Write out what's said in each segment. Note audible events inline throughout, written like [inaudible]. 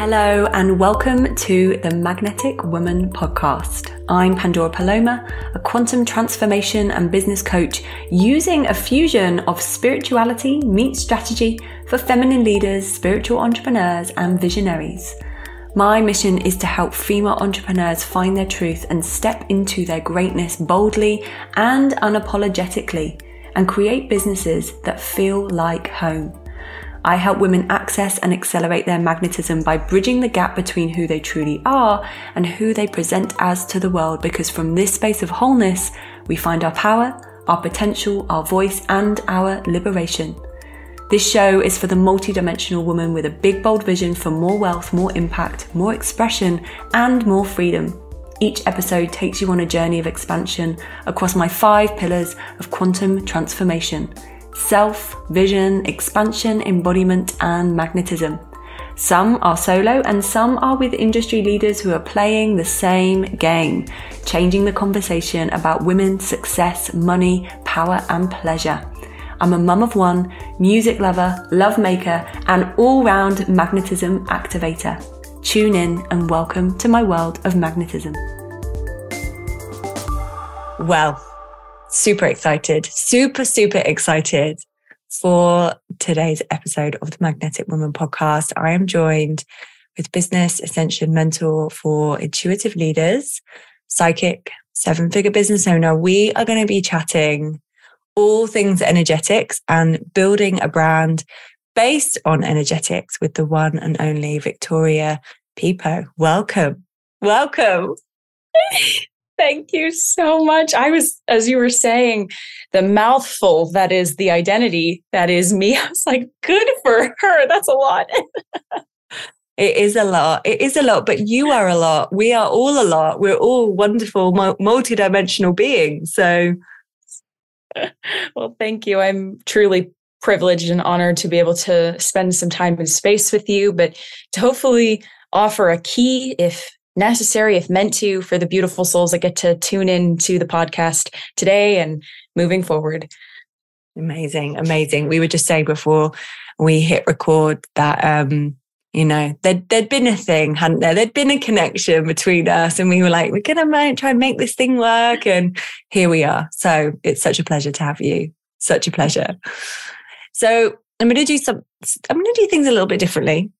Hello, and welcome to the Magnetic Woman podcast. I'm Pandora Paloma, a quantum transformation and business coach using a fusion of spirituality meets strategy for feminine leaders, spiritual entrepreneurs, and visionaries. My mission is to help female entrepreneurs find their truth and step into their greatness boldly and unapologetically and create businesses that feel like home. I help women access and accelerate their magnetism by bridging the gap between who they truly are and who they present as to the world because from this space of wholeness, we find our power, our potential, our voice, and our liberation. This show is for the multidimensional woman with a big, bold vision for more wealth, more impact, more expression, and more freedom. Each episode takes you on a journey of expansion across my five pillars of quantum transformation self, vision, expansion, embodiment, and magnetism. Some are solo and some are with industry leaders who are playing the same game, changing the conversation about women, success, money, power, and pleasure. I'm a mum of one, music lover, love maker, and all round magnetism activator. Tune in and welcome to my world of magnetism. Well, super excited, super, super excited for today's episode of the Magnetic Woman podcast. I am joined with business ascension mentor for intuitive leaders, psychic, seven figure business owner. We are going to be chatting all things energetics and building a brand based on energetics with the one and only Victoria Pippo. Welcome. Welcome. [laughs] Thank you so much. I was, as you were saying, the mouthful that is the identity that is me. [laughs] I was like, good for her. That's a lot. [laughs] It is a lot. It is a lot, but you are a lot. We are all a lot. We're all wonderful, multi-dimensional beings. So, [laughs] well, thank you. I'm truly privileged and honored to be able to spend some time in space with you, but to hopefully offer a key, if necessary, if meant to, for the beautiful souls that get to tune in to the podcast today and moving forward. Amazing, amazing. We were just saying before we hit record that um, you know, there'd, there'd been a thing, hadn't there? There'd been a connection between us, and we were like, we're gonna try and make this thing work, and here we are. So it's such a pleasure to have you. Such a pleasure. So I'm gonna do some. I'm gonna do things a little bit differently,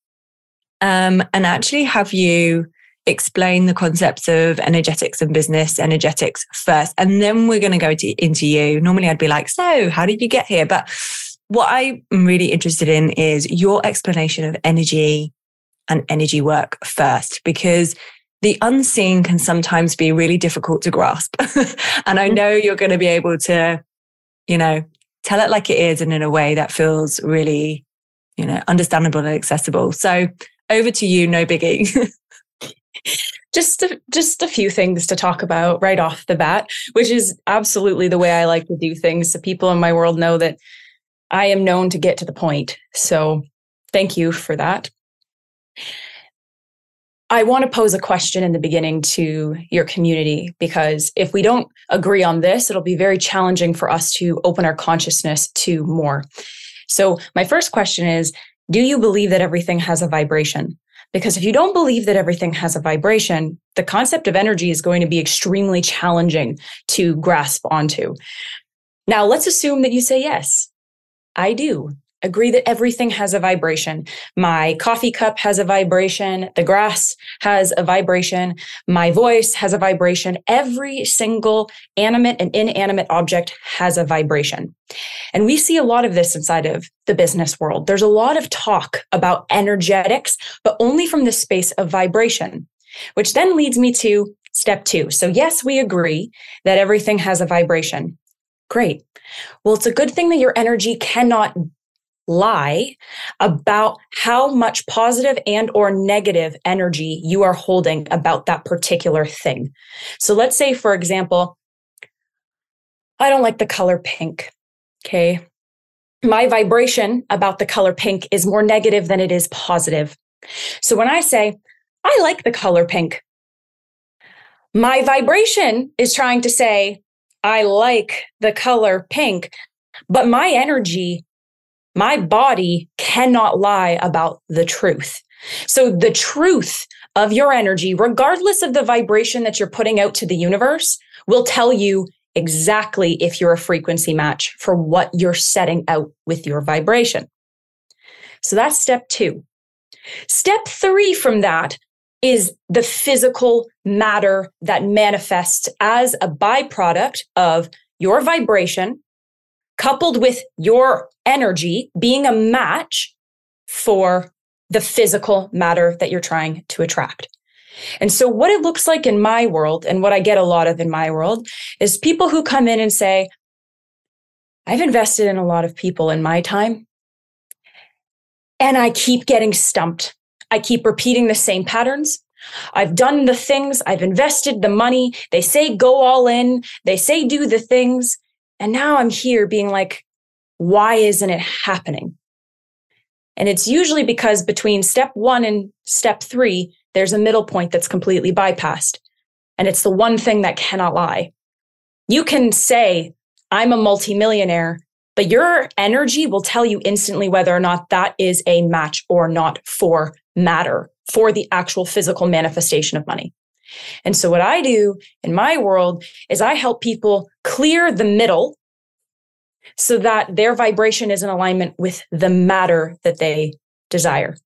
um, and actually have you explain the concepts of energetics and business energetics first, and then we're going to go to, into you. Normally, I'd be like, "So, how did you get here?" But what I'm really interested in is your explanation of energy and energy work first, because the unseen can sometimes be really difficult to grasp. [laughs] and I mm-hmm. know you're going to be able to, you know, tell it like it is and in a way that feels really, you know, understandable and accessible. So over to you, no biggie. [laughs] just a, just a few things to talk about right off the bat, which is absolutely the way I like to do things. So people in my world know that I am known to get to the point. So thank you for that. I want to pose a question in the beginning to your community because if we don't agree on this, it'll be very challenging for us to open our consciousness to more. So, my first question is Do you believe that everything has a vibration? Because if you don't believe that everything has a vibration, the concept of energy is going to be extremely challenging to grasp onto. Now, let's assume that you say yes. I do agree that everything has a vibration. My coffee cup has a vibration. The grass has a vibration. My voice has a vibration. Every single animate and inanimate object has a vibration. And we see a lot of this inside of the business world. There's a lot of talk about energetics, but only from the space of vibration, which then leads me to step two. So yes, we agree that everything has a vibration. Great. Well, it's a good thing that your energy cannot lie about how much positive and or negative energy you are holding about that particular thing. So let's say for example, I don't like the color pink. Okay? My vibration about the color pink is more negative than it is positive. So when I say I like the color pink, my vibration is trying to say I like the color pink, but my energy my body cannot lie about the truth. So the truth of your energy, regardless of the vibration that you're putting out to the universe, will tell you exactly if you're a frequency match for what you're setting out with your vibration. So that's step two. Step three from that is the physical matter that manifests as a byproduct of your vibration coupled with your energy being a match for the physical matter that you're trying to attract. And so, what it looks like in my world, and what I get a lot of in my world, is people who come in and say, I've invested in a lot of people in my time, and I keep getting stumped. I keep repeating the same patterns. I've done the things, I've invested the money. They say go all in, they say do the things. And now I'm here being like, why isn't it happening? And it's usually because between step one and step three, there's a middle point that's completely bypassed. And it's the one thing that cannot lie. You can say, I'm a multimillionaire, but your energy will tell you instantly whether or not that is a match or not for matter, for the actual physical manifestation of money. And so, what I do in my world is I help people clear the middle so that their vibration is in alignment with the matter that they desire.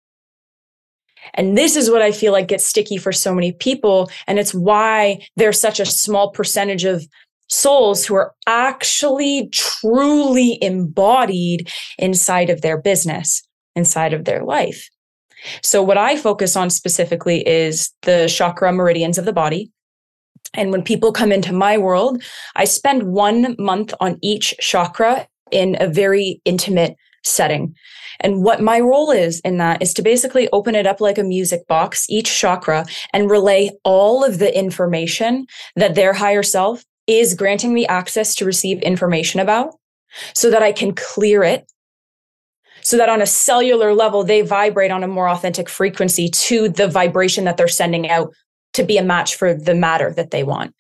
And this is what I feel like gets sticky for so many people. And it's why there's such a small percentage of souls who are actually truly embodied inside of their business, inside of their life. So, what I focus on specifically is the chakra meridians of the body. And when people come into my world, I spend one month on each chakra in a very intimate setting. And what my role is in that is to basically open it up like a music box, each chakra, and relay all of the information that their higher self is granting me access to receive information about so that I can clear it. So that on a cellular level, they vibrate on a more authentic frequency to the vibration that they're sending out to be a match for the matter that they want.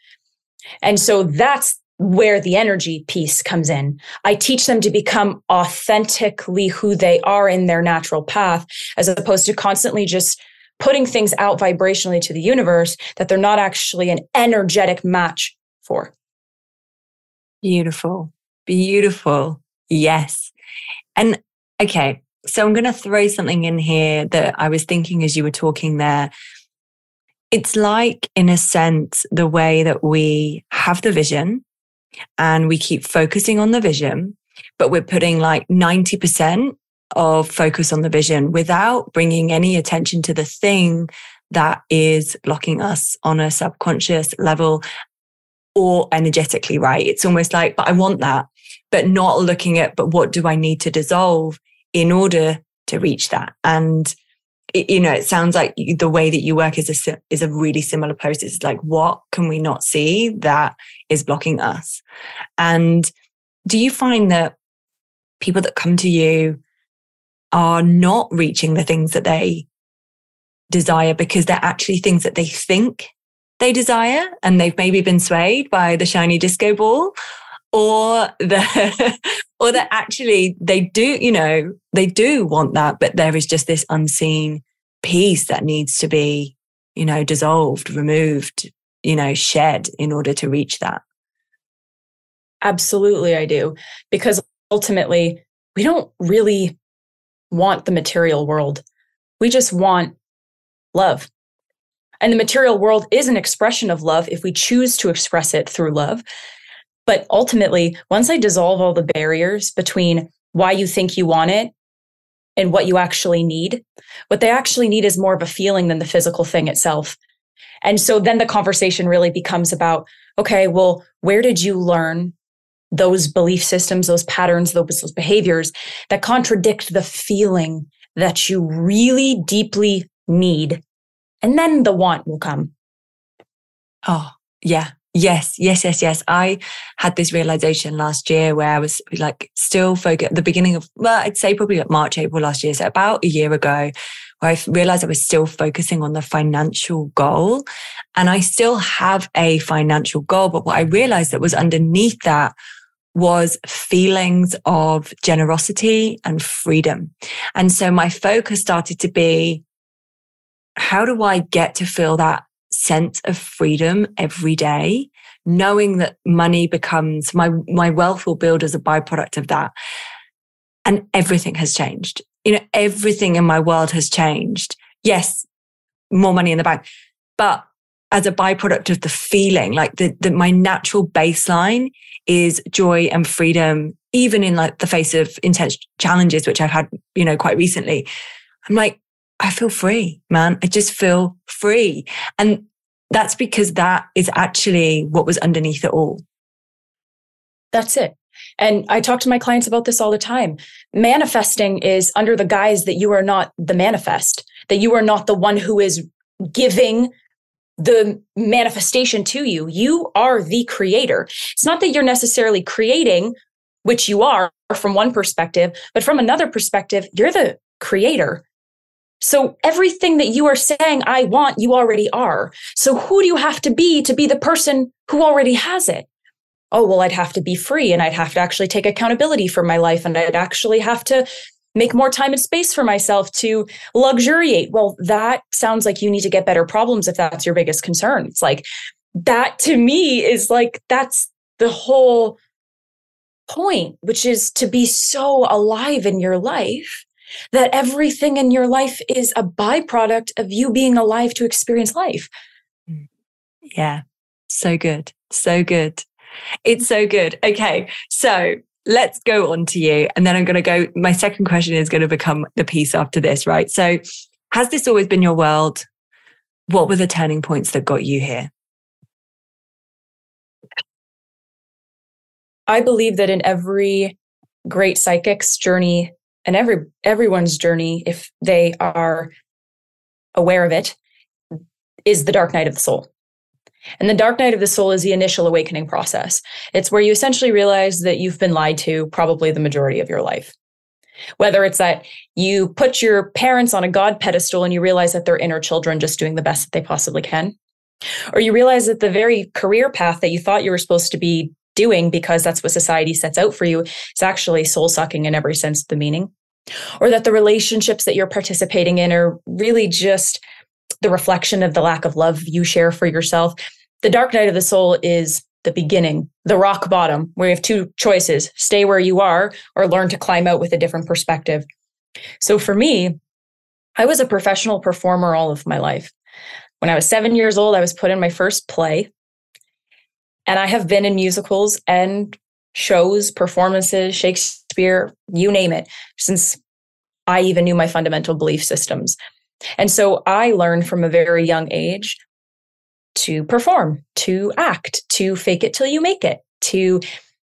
And so that's where the energy piece comes in. I teach them to become authentically who they are in their natural path, as opposed to constantly just putting things out vibrationally to the universe that they're not actually an energetic match for. Beautiful. Beautiful. Yes. And okay, so I'm going to throw something in here that I was thinking as you were talking there. It's like, in a sense, the way that we have the vision and we keep focusing on the vision, but we're putting like 90% of focus on the vision without bringing any attention to the thing that is blocking us on a subconscious level or energetically, right? It's almost like, but I want that, but not looking at, but what do I need to dissolve in order to reach that? And it, you know, it sounds like the way that you work is a is a really similar process. It's like, what can we not see that is blocking us? And do you find that people that come to you are not reaching the things that they desire because they're actually things that they think they desire and they've maybe been swayed by the shiny disco ball or the [laughs] or that actually they do you know they do want that but there is just this unseen piece that needs to be you know dissolved removed you know shed in order to reach that. Absolutely i do. Because ultimately we don't really want the material world. We just want love. And the material world is an expression of love if we choose to express it through love but ultimately, once I dissolve all the barriers between why you think you want it and what you actually need, what they actually need is more of a feeling than the physical thing itself. And so then the conversation really becomes about okay, well, where did you learn those belief systems, those patterns, those, those behaviors that contradict the feeling that you really deeply need? And then the want will come. Oh, yeah. Yes, yes, yes, yes. I had this realization last year where I was like still focused at the beginning of, well, I'd say probably like March, April last year. So about a year ago, where I realized I was still focusing on the financial goal. And I still have a financial goal. But what I realized that was underneath that was feelings of generosity and freedom. And so my focus started to be, how do I get to feel that sense of freedom every day? Knowing that money becomes my, my wealth will build as a byproduct of that. And everything has changed. You know, everything in my world has changed. Yes, more money in the bank, but as a byproduct of the feeling, like the, the my natural baseline is joy and freedom, even in like the face of intense challenges, which I've had, you know, quite recently. I'm like, I feel free, man. I just feel free. And that's because that is actually what was underneath it all. That's it. And I talk to my clients about this all the time. Manifesting is under the guise that you are not the manifest, that you are not the one who is giving the manifestation to you. You are the creator. It's not that you're necessarily creating, which you are from one perspective, but from another perspective, you're the creator. So everything that you are saying, I want, you already are. So who do you have to be to be the person who already has it? Oh, well, I'd have to be free and I'd have to actually take accountability for my life and I'd actually have to make more time and space for myself to luxuriate. Well, that sounds like you need to get better problems if that's your biggest concern. It's like that to me is like that's the whole point, which is to be so alive in your life that everything in your life is a byproduct of you being alive to experience life. Mm. Yeah, so good. So good. It's so good. Okay. So let's go on to you. And then I'm going to go. My second question is going to become the piece after this, right? So, has this always been your world? What were the turning points that got you here? I believe that in every great psychic's journey and every everyone's journey, if they are aware of it, is the dark night of the soul. And the dark night of the soul is the initial awakening process. It's where you essentially realize that you've been lied to probably the majority of your life. Whether it's that you put your parents on a God pedestal and you realize that they're inner children just doing the best that they possibly can, or you realize that the very career path that you thought you were supposed to be doing because that's what society sets out for you is actually soul sucking in every sense of the meaning, or that the relationships that you're participating in are really just the reflection of the lack of love you share for yourself. The dark night of the soul is the beginning, the rock bottom, where you have two choices stay where you are or learn to climb out with a different perspective. So for me, I was a professional performer all of my life. When I was seven years old, I was put in my first play. And I have been in musicals and shows, performances, Shakespeare, you name it, since I even knew my fundamental belief systems. And so I learned from a very young age to perform, to act, to fake it till you make it, to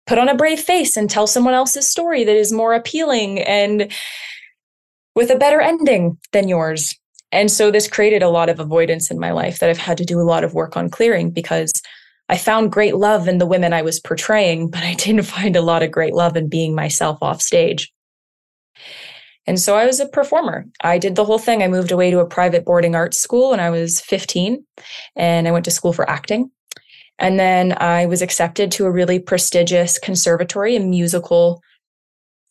put on a brave face and tell someone else's story that is more appealing and with a better ending than yours. And so this created a lot of avoidance in my life that I've had to do a lot of work on clearing because I found great love in the women I was portraying, but I didn't [laughs] find a lot of great love in being myself off stage. And so I was a performer. I did the whole thing. I moved away to a private boarding arts school when I was 15 and I went to school for acting. And then I was accepted to a really prestigious conservatory and musical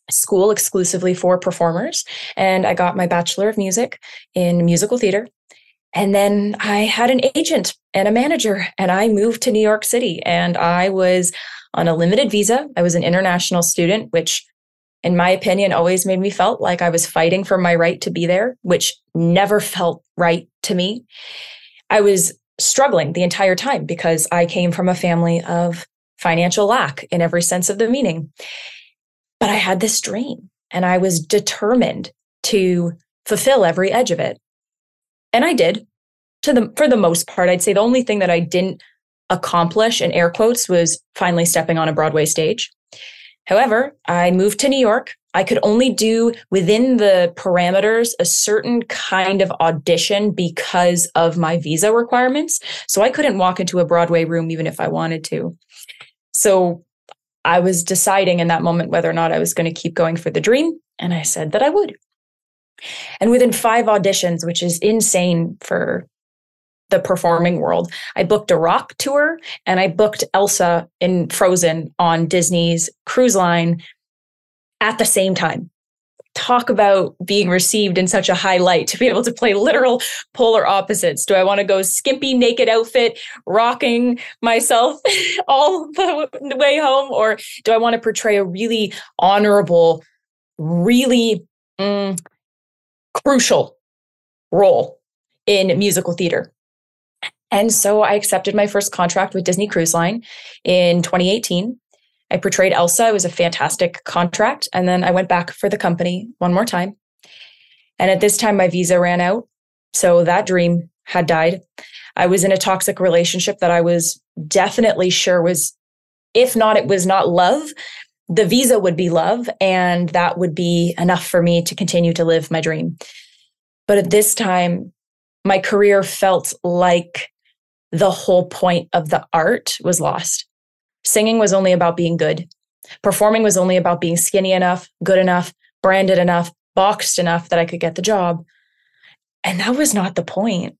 school exclusively for performers. And I got my Bachelor of Music in musical theater. And then I had an agent and a manager, and I moved to New York City. And I was on a limited visa. I was an international student, which in my opinion, always made me felt like I was fighting for my right to be there, which never felt right to me. I was struggling the entire time because I came from a family of financial lack in every sense of the meaning. But I had this dream and I was determined to fulfill every edge of it. And I did to the for the most part. I'd say the only thing that I didn't accomplish in air quotes was finally stepping on a Broadway stage. However, I moved to New York. I could only do within the parameters a certain kind of audition because of my visa requirements. So I couldn't walk into a Broadway room even if I wanted to. So I was deciding in that moment whether or not I was going to keep going for the dream. And I said that I would. And within five auditions, which is insane for the performing world. I booked a rock tour and I booked Elsa in Frozen on Disney's cruise line at the same time. Talk about being received in such a high light to be able to play literal polar opposites. Do I want to go skimpy naked outfit, rocking myself [laughs] all the way home? Or do I want to portray a really honorable, really mm, crucial role in musical theater? And so I accepted my first contract with Disney Cruise Line in 2018. I portrayed Elsa. It was a fantastic contract. And then I went back for the company one more time. And at this time, my visa ran out. So that dream had died. I was in a toxic relationship that I was definitely sure was, if not, it was not love. The visa would be love. And that would be enough for me to continue to live my dream. But at this time, my career felt like the whole point of the art was lost. Singing was only about being good. Performing was only about being skinny enough, good enough, branded enough, boxed enough that I could get the job. And that was not the point.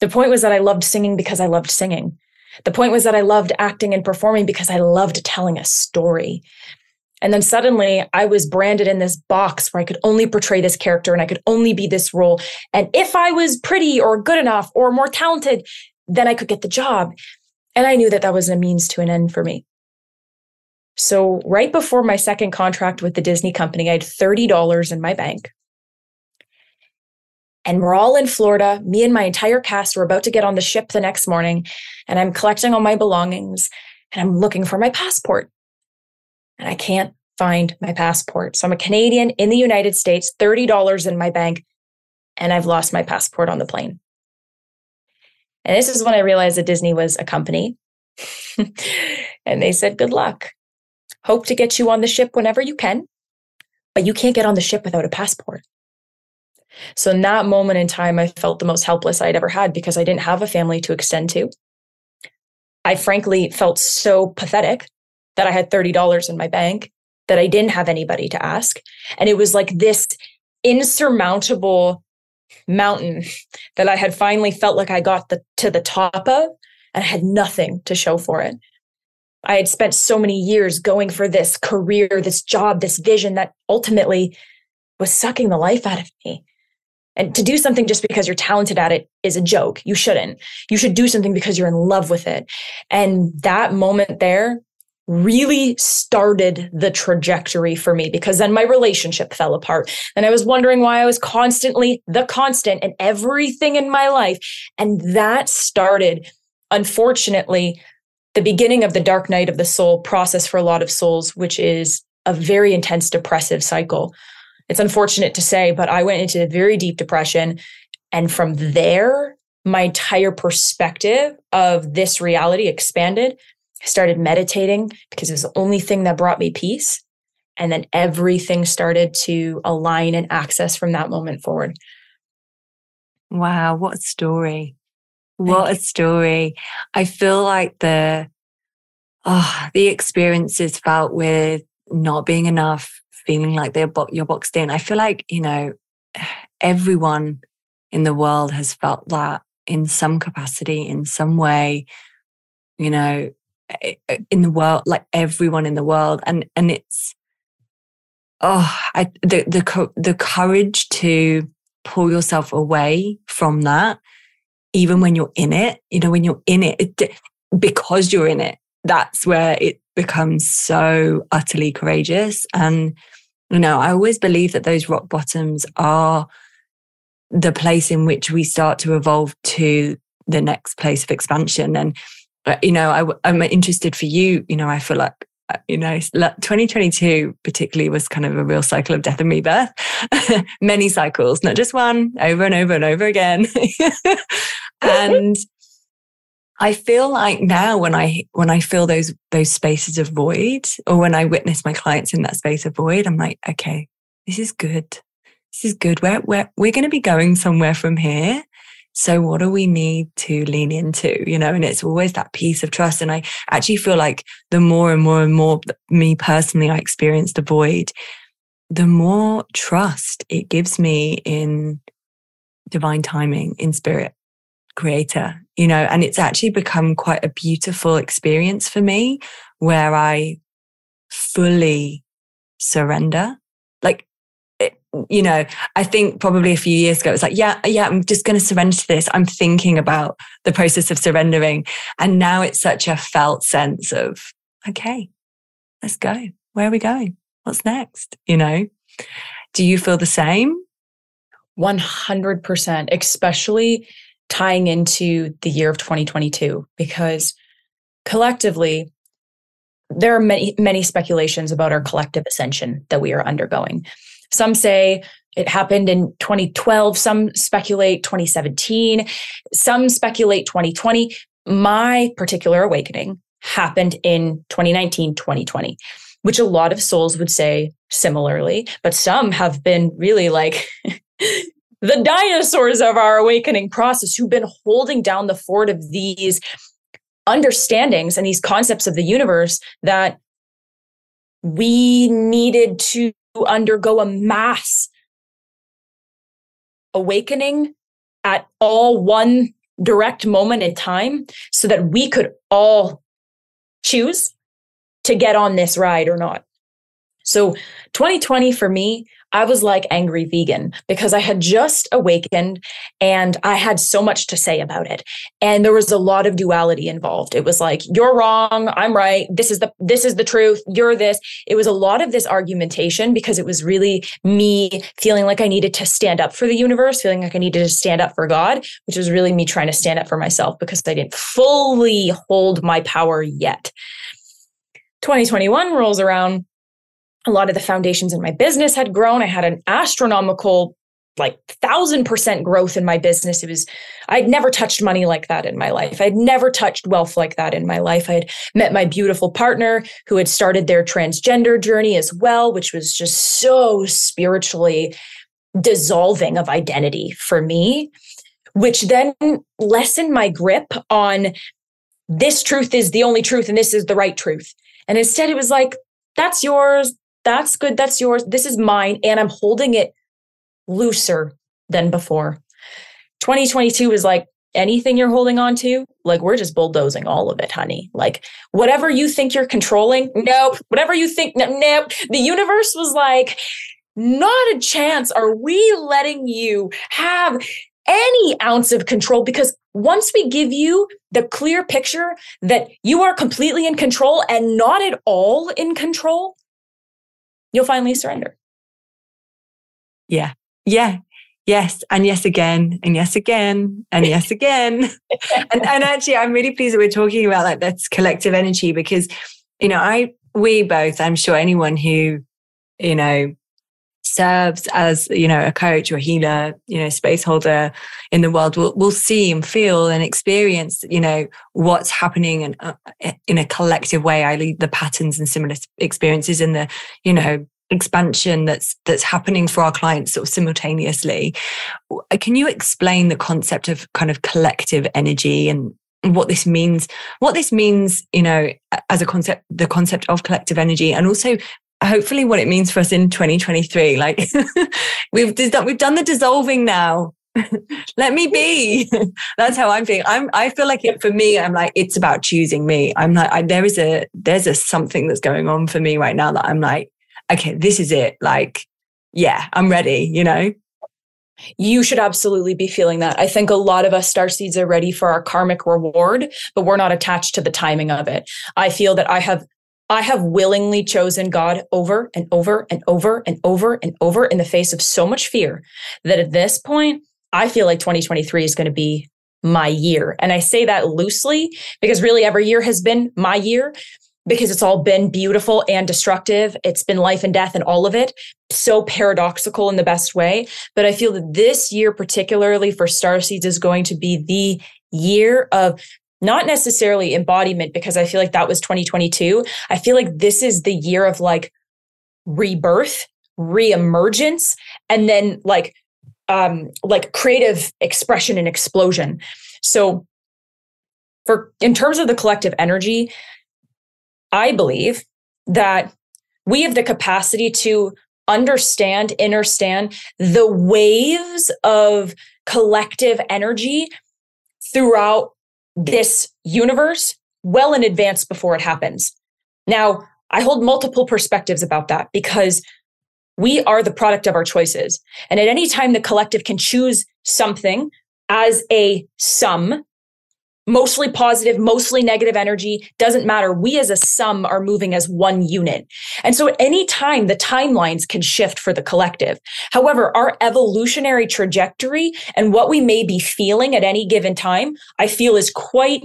The point was that I loved singing because I loved singing. The point was that I loved acting and performing because I loved telling a story. And then suddenly I was branded in this box where I could only portray this character and I could only be this role. And if I was pretty or good enough or more talented, then I could get the job. And I knew that that was a means to an end for me. So, right before my second contract with the Disney company, I had $30 in my bank. And we're all in Florida. Me and my entire cast were about to get on the ship the next morning. And I'm collecting all my belongings and I'm looking for my passport. And I can't find my passport. So I'm a Canadian in the United States, $30 in my bank, and I've lost my passport on the plane. And this is when I realized that Disney was a company. [laughs] and they said, Good luck. Hope to get you on the ship whenever you can, but you can't get on the ship without a passport. So, in that moment in time, I felt the most helpless I'd ever had because I didn't have a family to extend to. I frankly felt so pathetic that I had $30 in my bank, that I didn't have anybody to ask. And it was like this insurmountable mountain that I had finally felt like I got the, to the top of and I had nothing to show for it. I had spent so many years going for this career, this job, this vision that ultimately was sucking the life out of me. And to do something just because you're talented at it is a joke. You shouldn't. You should do something because you're in love with it. And that moment there really started the trajectory for me because then my relationship fell apart. And I was wondering why I was constantly the constant in everything in my life. And that started, unfortunately, the beginning of the dark night of the soul process for a lot of souls, which is a very intense depressive cycle. It's unfortunate to say, but I went into a very deep depression. And from there, my entire perspective of this reality expanded I started meditating because it was the only thing that brought me peace. And then everything started to align and access from that moment forward. Wow, what a story. What a story. I feel like the oh, the experiences felt with not being enough, feeling like they're bo- you're boxed in. I feel like, you know, everyone in the world has felt that in some capacity, in some way. You know, eh, eh, in the world, like everyone in the world, and and it's oh, I, the the the courage to pull yourself away from that, even when you're in it. You know, when you're in it, it because you're in it, that's where it becomes so utterly courageous. And you know, I always believe that those rock bottoms are the place in which we start to evolve to the next place of expansion and you know, I, I'm interested for you. You know, I feel like uh, you know 2022 particularly was kind of a real cycle of death and rebirth [laughs] many cycles not just one over and over and over again [laughs] and i feel like now when i when i feel those those spaces of void or when i witness my clients in that space of void i'm like okay this is good this is good we're we're, we're going to be going somewhere from here so what do we need to lean into, you know? And it's always that piece of trust. And I actually feel like the more and more and more me personally, I experience the void, the more trust it gives me in divine timing, in spirit. creator, you know, and it's actually become quite a beautiful experience for me where I fully surrender. Like, it, you know, I think probably a few years ago, it was like, yeah, yeah, I'm just going to surrender to this. I'm thinking about the process of surrendering. And now it's such a felt sense of, okay, let's go. Where are we going? What's next? You know, do you feel the same? 100%, especially tying into the year of 2022, because collectively, there are many, many speculations about our collective ascension that we are undergoing. Some say it happened in 2012, some speculate 2017, some speculate 2020. My particular awakening happened in 2019, 2020, which a lot of souls would say similarly, but some have been really like [laughs] the dinosaurs of our awakening process who've been holding down the fort of these understandings and these concepts of the universe that we needed to undergo a mass awakening at all one direct moment in time so that we could all choose to get on this ride or not. So 2020 for me I was like angry vegan because I had just awakened and I had so much to say about it. And there was a lot of duality involved. It was like, you're wrong, I'm right. This is the this is the truth. You're this. It was a lot of this argumentation because it was really me feeling like I needed to stand up for the universe, feeling like I needed to stand up for God, which was really me trying to stand up for myself because I didn't fully hold my power yet. 2021 rolls around a lot of the foundations in my business had grown. I had an astronomical, like thousand percent growth in my business. It was, I'd never touched money like that in my life. I'd never touched wealth like that in my life. I had met my beautiful partner who had started their transgender journey as well, which was just so spiritually dissolving of identity for me, which then lessened my grip on this truth is the only truth and this is the right truth. And instead, it was like, that's yours that's good. That's yours. This is mine. And I'm holding it looser than before. 2022 is like anything you're holding on to, like we're just bulldozing all of it, honey. Like whatever you think you're controlling, nope. Whatever you think, no, nope. The universe was like, not a chance are we letting you have any ounce of control because once we give you the clear picture that you are completely in control and not at all in control, you'll finally surrender. Yeah. Yeah. Yes. And yes again. And yes again. And yes again. [laughs] and, and actually, I'm really pleased that we're talking about like that's collective energy because, you know, I, we both, I'm sure anyone who, you know, serves as you know a coach or a healer you know space holder in the world will will see and feel and experience you know what's happening and uh, in a collective way i lead the patterns and similar experiences in the you know expansion that's that's happening for our clients sort of simultaneously. Can you explain the concept of kind of collective energy and what this means what this means you know as a concept the concept of collective energy and also hopefully what it means for us in 2023 like [laughs] we've we've done the dissolving now. [laughs] Let me be. [laughs] That's how i'm feeling. I'm i feel like it for me i'm like it's about choosing me. I'm like I, there is a there's a something that's going on for me right now that i'm like okay this is it. Like yeah i'm ready you know? You should absolutely be feeling that. I think a lot of us star seeds are ready for our karmic reward, but we're not attached to the timing of it. I feel that I have I have willingly chosen God over and over and over and over and over in the face of so much fear that at this point, I feel like 2023 is going to be my year. And I say that loosely because really every year has been my year because it's all been beautiful and destructive. It's been life and death and all of it. So paradoxical in the best way. But I feel that this year, particularly for star seeds, is going to be the year of not necessarily embodiment because I feel like that was 2022. I feel like this is the year of like rebirth, reemergence, and then like um like creative expression and explosion. So for in terms of the collective energy, I believe that we have the capacity to understand, understand the waves of collective energy throughout this universe well in advance before it happens. Now, I hold multiple perspectives about that because we are the product of our choices. And at any time, the collective can choose something as a sum, mostly positive, mostly negative energy, doesn't matter. We as a sum are moving as one unit. And so at any time, the timelines can shift for the collective. However, our evolutionary trajectory and what we may be feeling at any given time, I feel is quite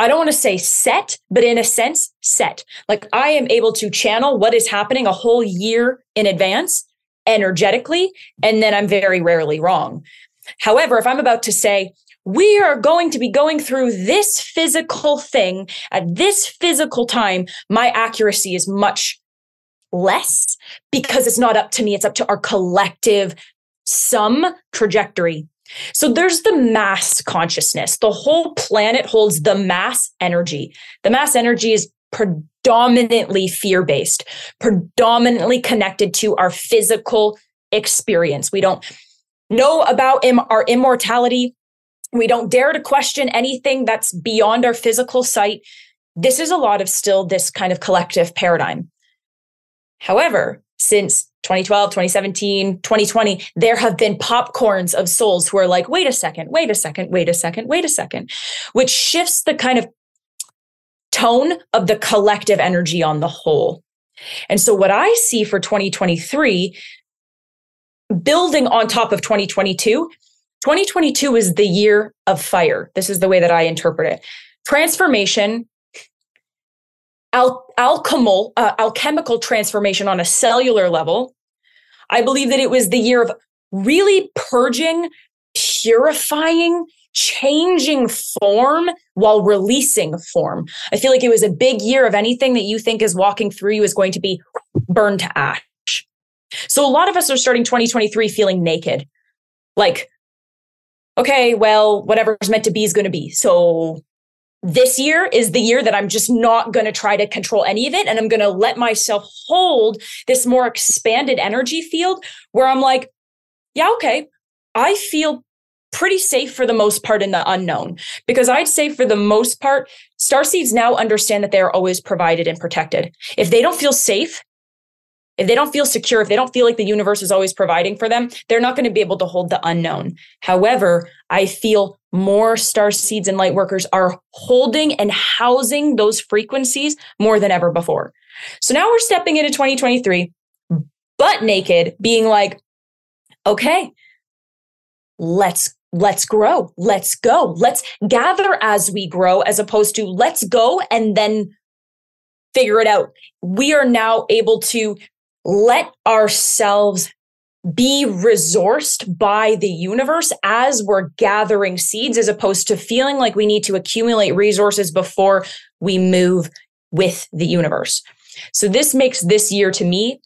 I don't want to say set, but in a sense, set. Like I am able to channel what is happening a whole year in advance energetically, and then I'm very rarely wrong. However, if I'm about to say, we are going to be going through this physical thing at this physical time, my accuracy is much less because it's not up to me. It's up to our collective sum trajectory. So there's the mass consciousness. The whole planet holds the mass energy. The mass energy is predominantly fear based, predominantly connected to our physical experience. We don't know about Im- our immortality. We don't dare to question anything that's beyond our physical sight. This is a lot of still this kind of collective paradigm. However, since 2012, 2017, 2020, there have been popcorns of souls who are like, wait a second, wait a second, wait a second, wait a second, which shifts the kind of tone of the collective energy on the whole. And so, what I see for 2023, building on top of 2022, 2022 is the year of fire. This is the way that I interpret it. Transformation, al- uh, alchemical transformation on a cellular level. I believe that it was the year of really purging, purifying, changing form while releasing form. I feel like it was a big year of anything that you think is walking through you is going to be burned to ash. So a lot of us are starting 2023 feeling naked. Like, okay, well, whatever's meant to be is going to be. So this year is the year that I'm just not going to try to control any of it. And I'm going to let myself hold this more expanded energy field where I'm like, yeah, okay, I feel pretty safe for the most part in the unknown. Because I'd say for the most part, star seeds now understand that they are always provided and protected. If they don't feel safe, if they don't feel secure, if they don't feel like the universe is always providing for them, they're not going to be able to hold the unknown. However, I feel more star seeds and light workers are holding and housing those frequencies more than ever before. So now we're stepping into 2023, butt naked, being like, okay, let's let's grow let's go let's gather as we grow as opposed to let's go and then figure it out we are now able to let ourselves be resourced by the universe as we're gathering seeds, as opposed to feeling like we need to accumulate resources before we move with the universe. So, this makes this year to me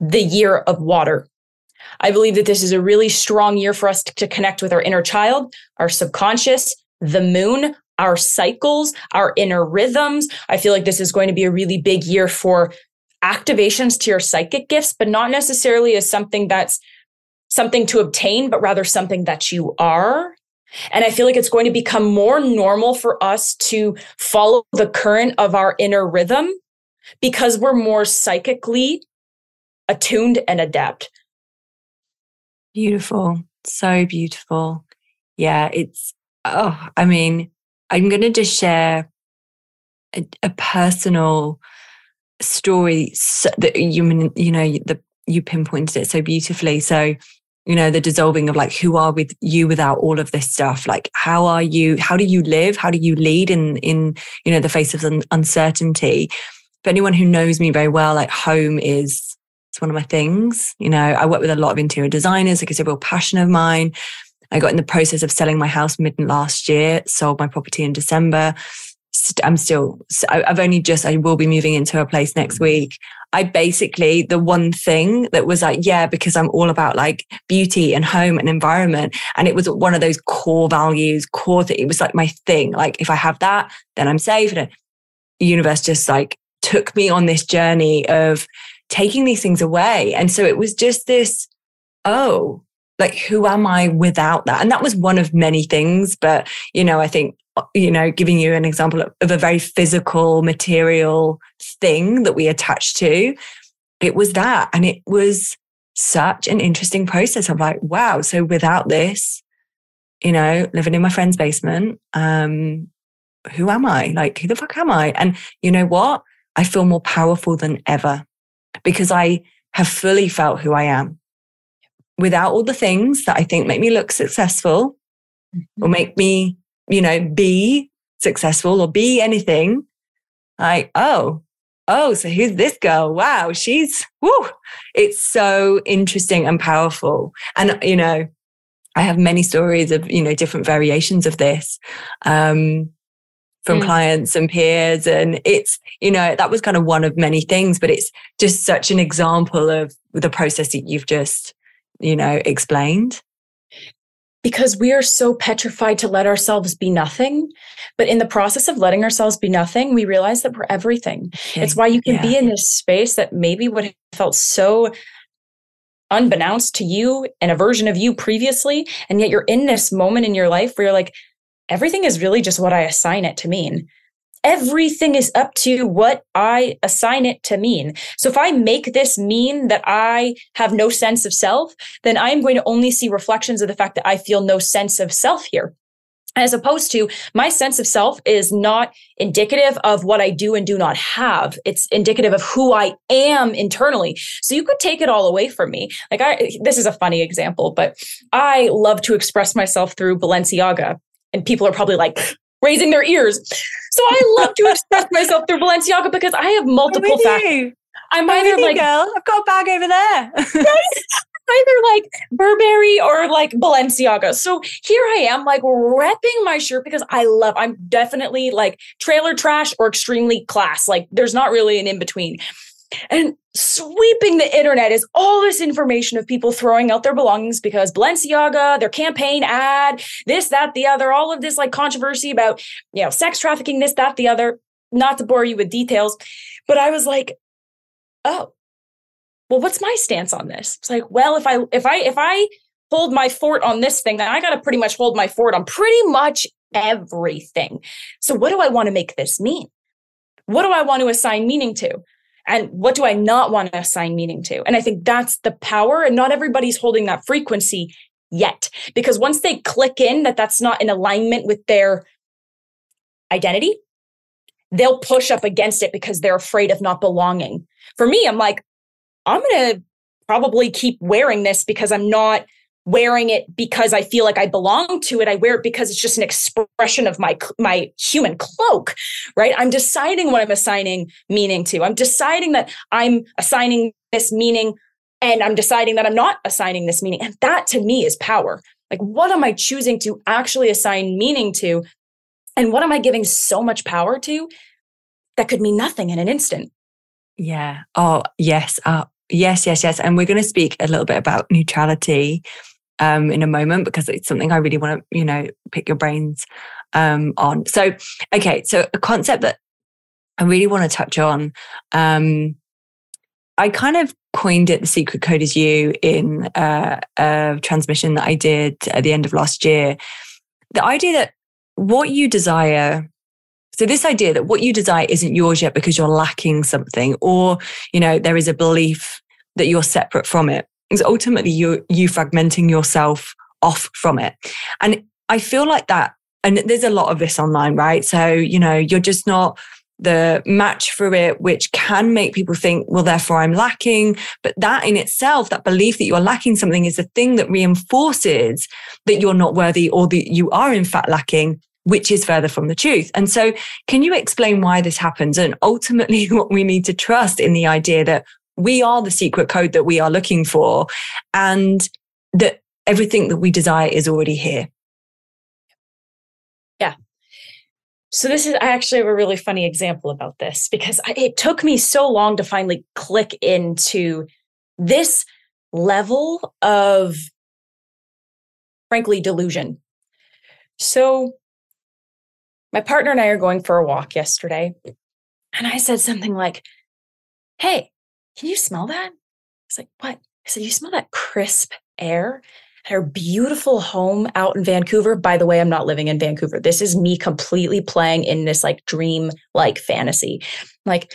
the year of water. I believe that this is a really strong year for us to connect with our inner child, our subconscious, the moon, our cycles, our inner rhythms. I feel like this is going to be a really big year for activations to your psychic gifts, but not necessarily as something that's something to obtain, but rather something that you are. And I feel like it's going to become more normal for us to follow the current of our inner rhythm because we're more psychically attuned and adept. Beautiful. So beautiful. Yeah, it's, oh, I mean, I'm going to just share a, a personal story that you mean you know the you pinpointed it so beautifully. So you know the dissolving of like who are with you without all of this stuff? Like how are you how do you live? How do you lead in in you know the face of uncertainty? For anyone who knows me very well like home is it's one of my things you know? I work with a lot of interior designers like it's a real passion of mine. I got in the process of selling my house mid last year sold my property in december I'm still, I've only just, I will be moving into a place next mm-hmm. week. I basically, the one thing that was like, yeah, because I'm all about like beauty and home and environment. And it was one of those core values, core, th- it was like my thing. Like if I have that, then I'm safe. And the universe just like took me on this journey of taking these things away. And so it was just this, oh, like who am I without that? And that was one of many things. But, you know, I think, you know, giving you an example of, of a very physical, material thing that we attach to, it was that. And it was such an interesting process. I'm like, wow. So without this, you know, living in my friend's basement, um, who am I? Like, who the fuck am I? And you know what? I feel more powerful than ever because I have fully felt who I am without all the things that I think make me look successful mm-hmm. or make me, you know, be successful or be anything. Like, oh, oh, so who's this girl? Wow, she's, whoo, it's so interesting and powerful. And, you know, I have many stories of, you know, different variations of this. Um, from mm. clients and peers. And it's, you know, that was kind of one of many things, but it's just such an example of the process that you've just, you know, explained. Because we are so petrified to let ourselves be nothing. But in the process of letting ourselves be nothing, we realize that we're everything. Okay. It's why you can yeah. be in this space that maybe would have felt so unbeknownst to you and a version of you previously. And yet you're in this moment in your life where you're like, everything is really just what I assign it to mean. Everything is up to what I assign it to mean. So if I make this mean that I have no sense of self, then I am going to only see reflections of the fact that I feel no sense of self here. As opposed to my sense of self is not indicative of what I do and do not have. It's indicative of who I am internally. So you could take it all away from me. Like I, this is a funny example, but I love to express myself through Balenciaga and people are probably like raising their ears. So I love to express [laughs] myself through Balenciaga because I have multiple. I'm, I'm either like, girl, I've got a bag over there. [laughs] either like Burberry or like Balenciaga. So here I am, like repping my shirt because I love. I'm definitely like trailer trash or extremely class. Like there's not really an in between. And sweeping the internet is all this information of people throwing out their belongings because Balenciaga, their campaign ad, this, that, the other, all of this like controversy about, you know, sex trafficking, this, that, the other. Not to bore you with details, but I was like, oh, well, what's my stance on this? It's like, well, if I if I if I hold my fort on this thing, then I got to pretty much hold my fort on pretty much everything. So what do I want to make this mean? What do I want to assign meaning to? And what do I not want to assign meaning to? And I think that's the power. And not everybody's holding that frequency yet, because once they click in that that's not in alignment with their identity, they'll push up against it because they're afraid of not belonging. For me, I'm like, I'm going to probably keep wearing this because I'm not wearing it because I feel like I belong to it. I wear it because it's just an expression of my my human cloak, right? I'm deciding what I'm assigning meaning to. I'm deciding that I'm assigning this meaning and I'm deciding that I'm not assigning this meaning. And that to me is power. Like what am I choosing to actually assign meaning to? And what am I giving so much power to that could mean nothing in an instant? Yeah. Oh, yes. Uh, yes, yes, yes. And we're going to speak a little bit about neutrality um, in a moment because it's something I really want to, you know, pick your brains um, on. So, okay, so a concept that I really want to touch on. Um, I kind of coined it the secret code is you in uh, a transmission that I did at the end of last year. The idea that what you desire so this idea that what you desire isn't yours yet because you're lacking something or you know there is a belief that you're separate from it is ultimately you you fragmenting yourself off from it. And I feel like that, and there's a lot of this online, right? So, you know, you're just not the match for it, which can make people think, well, therefore I'm lacking. But that in itself, that belief that you're lacking something is the thing that reinforces that you're not worthy or that you are in fact lacking, which is further from the truth. And so, can you explain why this happens? And ultimately, [laughs] what we need to trust in the idea that we are the secret code that we are looking for and that everything that we desire is already here. Yeah. So this is I actually have a really funny example about this because it took me so long to finally click into this level of frankly delusion. So my partner and I are going for a walk yesterday and I said something like, "Hey, can you smell that? I was like, what? I said, you smell that crisp air? At our beautiful home out in Vancouver. By the way, I'm not living in Vancouver. This is me completely playing in this like dream like fantasy. Like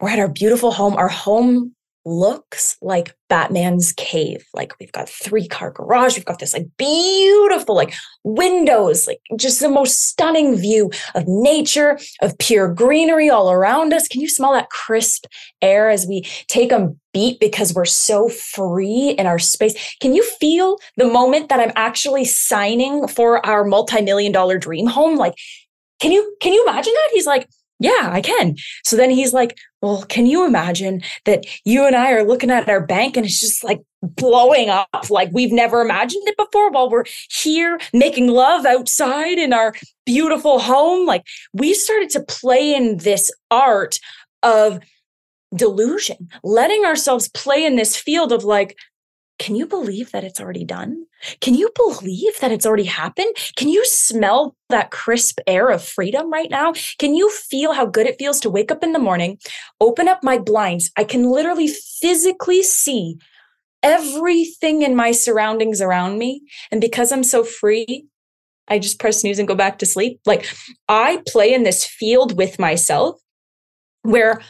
we're at our beautiful home. Our home looks like Batman's cave. Like we've got three car garage, we've got this like beautiful like windows, like just the most stunning view of nature, of pure greenery all around us. Can you smell that crisp air as we take a beat because we're so free in our space? Can you feel the moment that I'm actually signing for our multi-million dollar dream home? Like can you can you imagine that? He's like yeah, I can. So then he's like, Well, can you imagine that you and I are looking at our bank and it's just like blowing up like we've never imagined it before while we're here making love outside in our beautiful home? Like we started to play in this art of delusion, letting ourselves play in this field of like, can you believe that it's already done? Can you believe that it's already happened? Can you smell that crisp air of freedom right now? Can you feel how good it feels to wake up in the morning, open up my blinds? I can literally physically see everything in my surroundings around me. And because I'm so free, I just press snooze and go back to sleep. Like I play in this field with myself where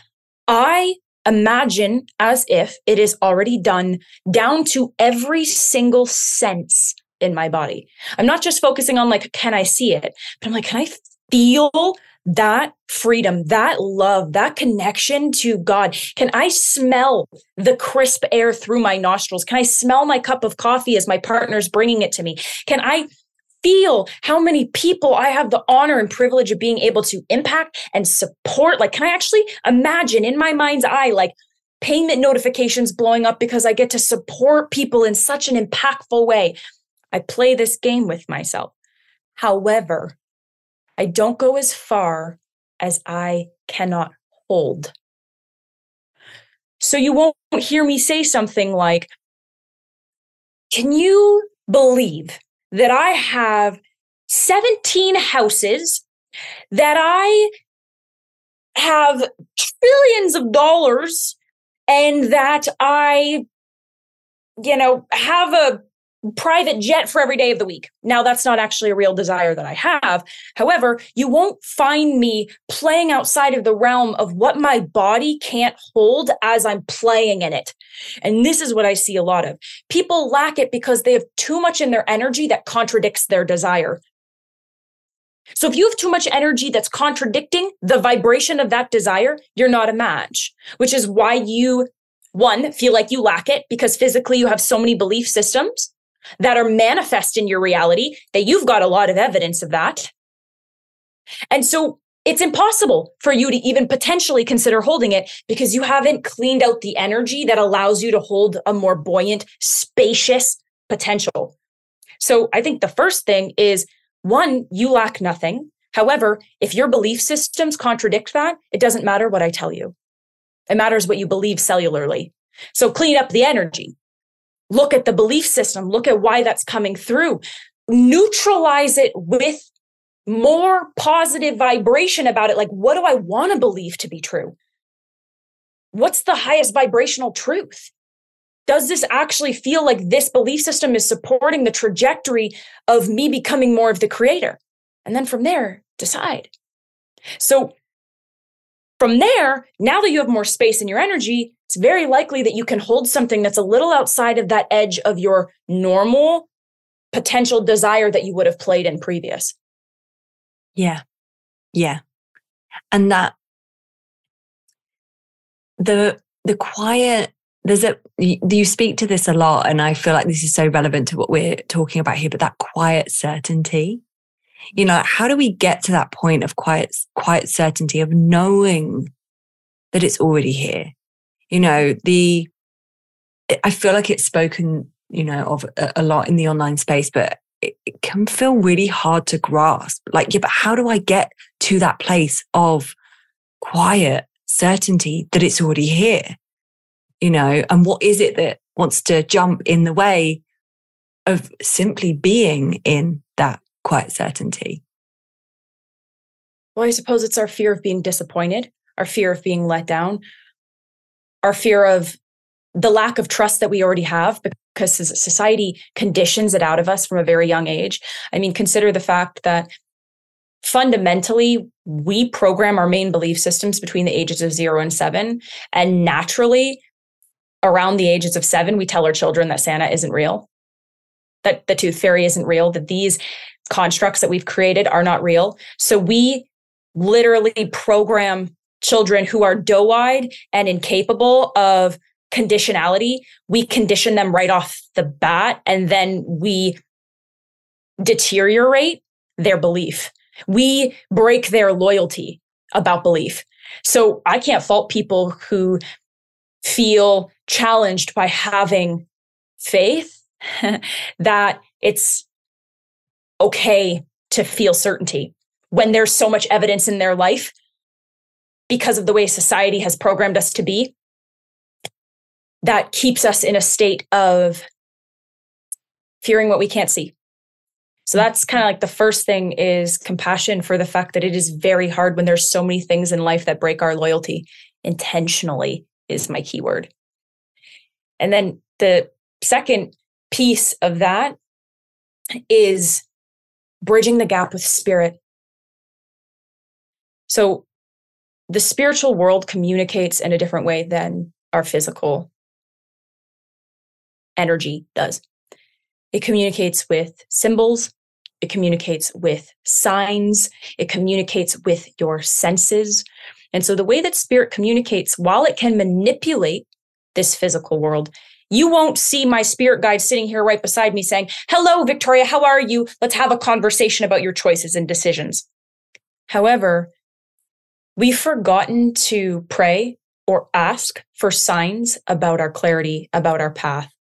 I imagine as if it is already done down to every single sense in my body. I'm not just focusing on like, can I see it? But I'm like, can I feel that freedom, that love, that connection to God? Can I smell the crisp air through my nostrils? Can I smell my cup of coffee as my partner's bringing it to me? Can I feel how many people I have the honor and privilege of being able to impact and support. Like, can I actually imagine in my mind's eye, like payment notifications blowing up because I get to support people in such an impactful way? I play this game with myself. However, I don't go as far as I cannot hold. So you won't hear me say something like, Can you believe that I have 17 houses, that I have trillions of dollars, and that I, you know, have a private jet for every day of the week. Now, that's not actually a real desire that I have. However, you won't find me playing outside of the realm of what my body can't hold as I'm playing in it. And this is what I see a lot of. People lack it because they have too much in their energy that contradicts their desire. So if you have too much energy that's contradicting the vibration of that desire, you're not a match, which is why you one feel like you lack it because physically you have so many belief systems that are manifest in your reality that you've got a lot of evidence of that. And so it's impossible for you to even potentially consider holding it because you haven't cleaned out the energy that allows you to hold a more buoyant, spacious potential. So I think the first thing is one, you lack nothing. However, if your belief systems contradict that, it doesn't matter what I tell you. It matters what you believe cellularly. So clean up the energy look at the belief system, look at why that's coming through, neutralize it with more positive vibration about it. Like, what do I want to believe to be true? What's the highest vibrational truth? Does this actually feel like this belief system is supporting the trajectory of me becoming more of the creator? And then from there, decide. So, from there, now that you have more space in your energy, it's very likely that you can hold something that's a little outside of that edge of your normal potential desire that you would have played in previous. Yeah. Yeah. And that the the quiet there's a you speak to this a lot and I feel like this is so relevant to what we're talking about here but that quiet certainty you know how do we get to that point of quiet quiet certainty of knowing that it's already here you know, the, I feel like it's spoken, you know, of a, lot in the online space, but it, it can feel really hard to grasp. Like, yeah, but how do I get to that place of quiet certainty that it's already here? You know, and what is it that wants to jump in the way of simply being in that quiet certainty? Well, I suppose it's our fear of being disappointed, our fear of being let down, our fear of the lack of trust that we already have because society conditions it out of us from a very young age. I mean, consider the fact that fundamentally we program our main belief systems between the ages of zero and seven. And naturally, around the ages of seven, we tell our children that Santa isn't real, that the tooth fairy isn't real, that these constructs that we've created are not real. So we literally program children who are doe eyed and incapable of conditionality, we condition them right off the bat and then we deteriorate their belief. We break their loyalty about belief. So I can't fault people who feel challenged by having faith [laughs] that it's okay to feel certainty when there's so much evidence in their life because of the way society has programmed us to be that keeps us in a state of fearing what we can't see. So hmm. that's kind of like the first thing is compassion for the fact that it is very hard when there's so many things in life that break our loyalty. Intentionally is my keyword. And then the second piece of that is bridging the gap with spirit. So the spiritual world communicates in a different way than our physical energy does. It communicates with symbols, it communicates with signs, it communicates with your senses. And so the way that spirit communicates, while it can manipulate this physical world, you won't see my spirit guide sitting here right beside me saying, Hello, Victoria, how are you? Let's have a conversation about your choices and decisions. However, we've forgotten to pray or ask for signs about our clarity, about our path.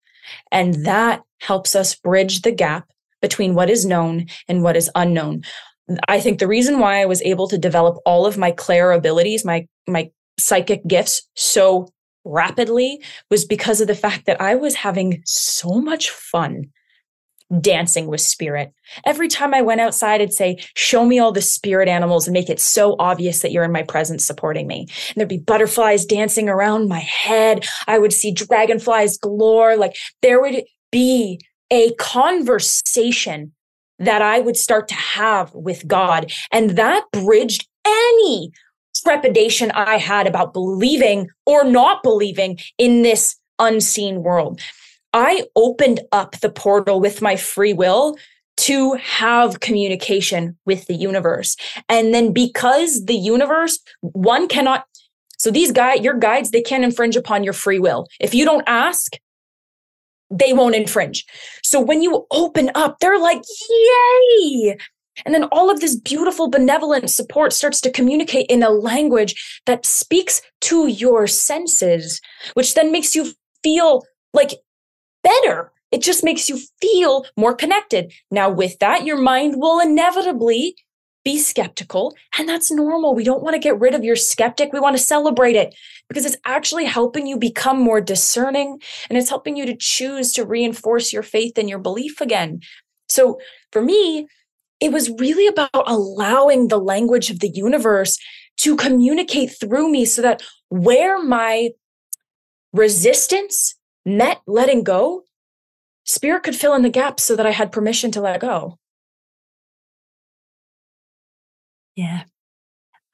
And that helps us bridge the gap between what is known and what is unknown. I think the reason why I was able to develop all of my clair abilities, my my psychic gifts so rapidly was because of the fact that I was having so much fun dancing with spirit. Every time I went outside, I'd say, Show me all the spirit animals and make it so obvious that you're in my presence supporting me. And there'd be butterflies dancing around my head. I would see dragonflies galore. Like there would be a conversation that I would start to have with God. And that bridged any trepidation I had about believing or not believing in this unseen world. I opened up the portal with my free will to have communication with the universe. And then because the universe, one cannot, so these guys, your guides, they can't infringe upon your free will. If you don't ask, they won't infringe. So when you open up, they're like, yay. And then all of this beautiful, benevolent support starts to communicate in a language that speaks to your senses, which then makes you feel like better. It just makes you feel more connected. Now, with that, your mind will inevitably be skeptical, and that's normal. We don't want to get rid of your skeptic. We want to celebrate it because it's actually helping you become more discerning and it's helping you to choose to reinforce your faith and your belief again. So, for me, it was really about allowing the language of the universe to communicate through me so that where my resistance met letting go, spirit could fill in the gaps so that I had permission to let go. Yeah.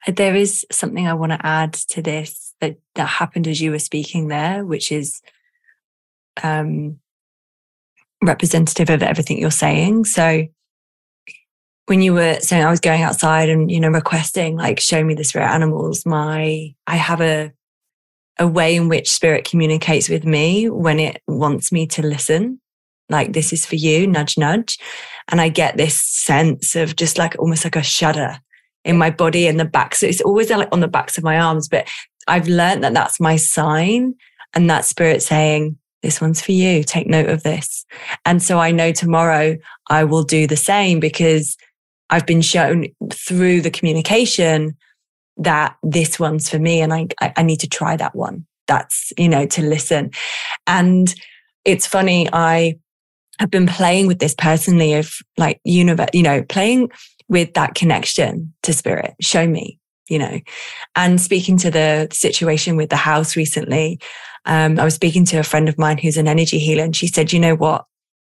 Uh, there is something I want to add to this that, that happened as you were speaking there, which is um, representative of everything you're saying. So when you were saying I was going outside and, you know, requesting like show me the spirit animals, my I have a a way in which spirit communicates with me when it wants me to listen. Like, this is for you, nudge, nudge. And I get this sense of just like almost like a shudder in my body and the back. So it's always like on the backs of my arms, but I've learned that that's my sign and that spirit saying, this one's for you. Take note of this. And so I know tomorrow I will do the same because I've been shown through the communication that this one's for me and I, I need to try that one. That's, you know, to listen. And it's funny, I have been playing with this personally of like universe, you know, playing with that connection to spirit. Show me, you know. And speaking to the situation with the house recently, um, I was speaking to a friend of mine who's an energy healer, and she said, you know what?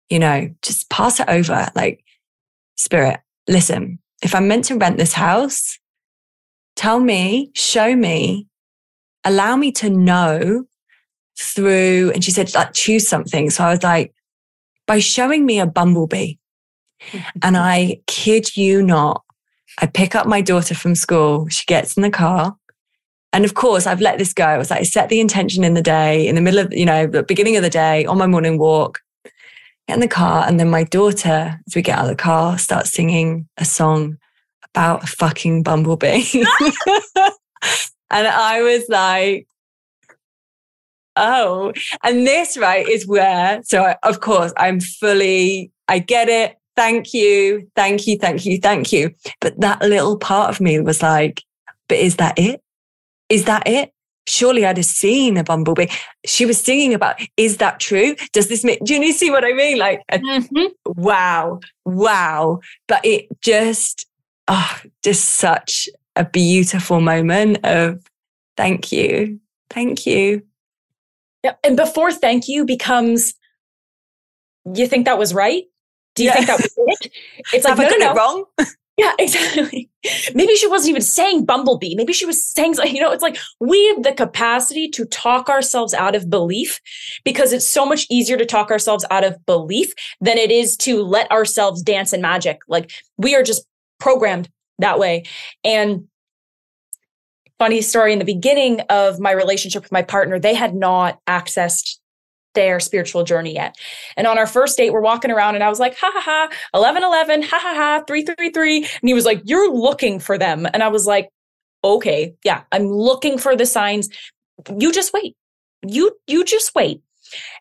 You know, just pass it over. Like, spirit, listen, if I'm meant to rent this house, tell me, show me, allow me to know through, and she said, like, choose something. So I was like, by showing me a bumblebee. and [laughs] I kid you not, I pick up my daughter from school. She gets in the car. And of course, I've let this go. I was like, I set the intention in the day, in the middle of, you know, the beginning of the day, on my morning walk, get in the car. And then my daughter, as we get out of the car, starts singing a song about a fucking bumblebee. [laughs] and I was like, oh, and this, right, is where, so I, of course, I'm fully, I get it. Thank you. Thank you. Thank you. Thank you. But that little part of me was like, but is that it? Is that it? Surely I'd have seen a bumblebee. She was singing about, is that true? Does this make, do you see what I mean? Like, mm-hmm. wow, wow. But it just, oh, just such a beautiful moment of thank you. Thank you. Yeah. And before thank you becomes, you think that was right? Do you yeah. think that was it? It's like, Have no, I got no, no. it wrong? [laughs] Yeah, [laughs] exactly. Maybe she wasn't even saying bumblebee. Maybe she was saying, you know, it's like we have the capacity to talk ourselves out of belief because it's so much easier to talk ourselves out of belief than it is to let ourselves dance in magic. Like we are just programmed that way. And funny story in the beginning of my relationship with my partner, they had not accessed their spiritual journey yet. And on our first date, we're walking around and I was like, ha ha ha, 11 11, ha ha ha, 333. And he was like, You're looking for them. And I was like, Okay, yeah, I'm looking for the signs. You just wait. You you just wait.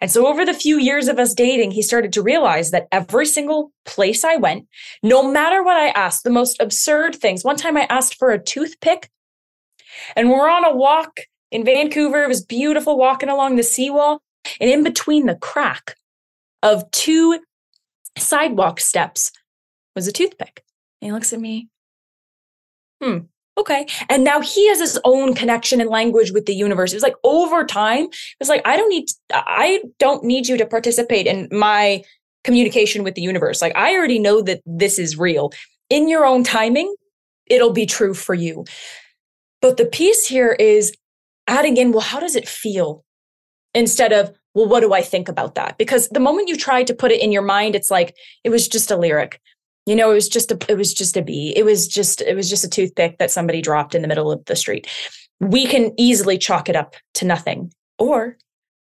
And so over the few years of us dating, he started to realize that every single place I went, no matter what I asked, the most absurd things. One time I asked for a toothpick and we're on a walk in Vancouver. It was beautiful walking along the seawall. And in between the crack of two sidewalk steps was a toothpick. And he looks at me, hmm, okay. And now he has his own connection and language with the universe. It was like over time, it was like, I don't need, I don't need you to participate in my communication with the universe. Like, I already know that this is real. In your own timing, it'll be true for you. But the piece here is adding in, well, how does it feel? Instead of, well, what do I think about that? Because the moment you try to put it in your mind, it's like, it was just a lyric. You know, it was just a it was just a bee. It was just it was just a toothpick that somebody dropped in the middle of the street. We can easily chalk it up to nothing. Or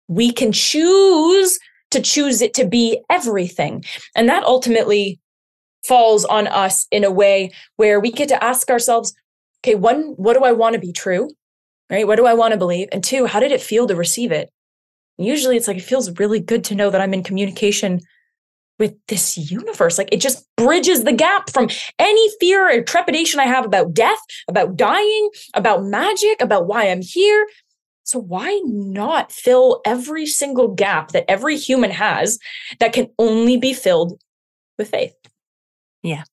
we can choose to choose it to be everything. And that ultimately falls on us in a way where we get to ask ourselves, okay, one, what do I want to be true? Right? What do I want to believe? And two, how did it feel to receive it? Usually it's like, it feels really good to know that I'm in communication with this universe. Like it just bridges the gap from any fear or trepidation I have about death, about dying, about magic, about why I'm here. So why not fill every single gap that every human has that can only be filled with faith? Yeah.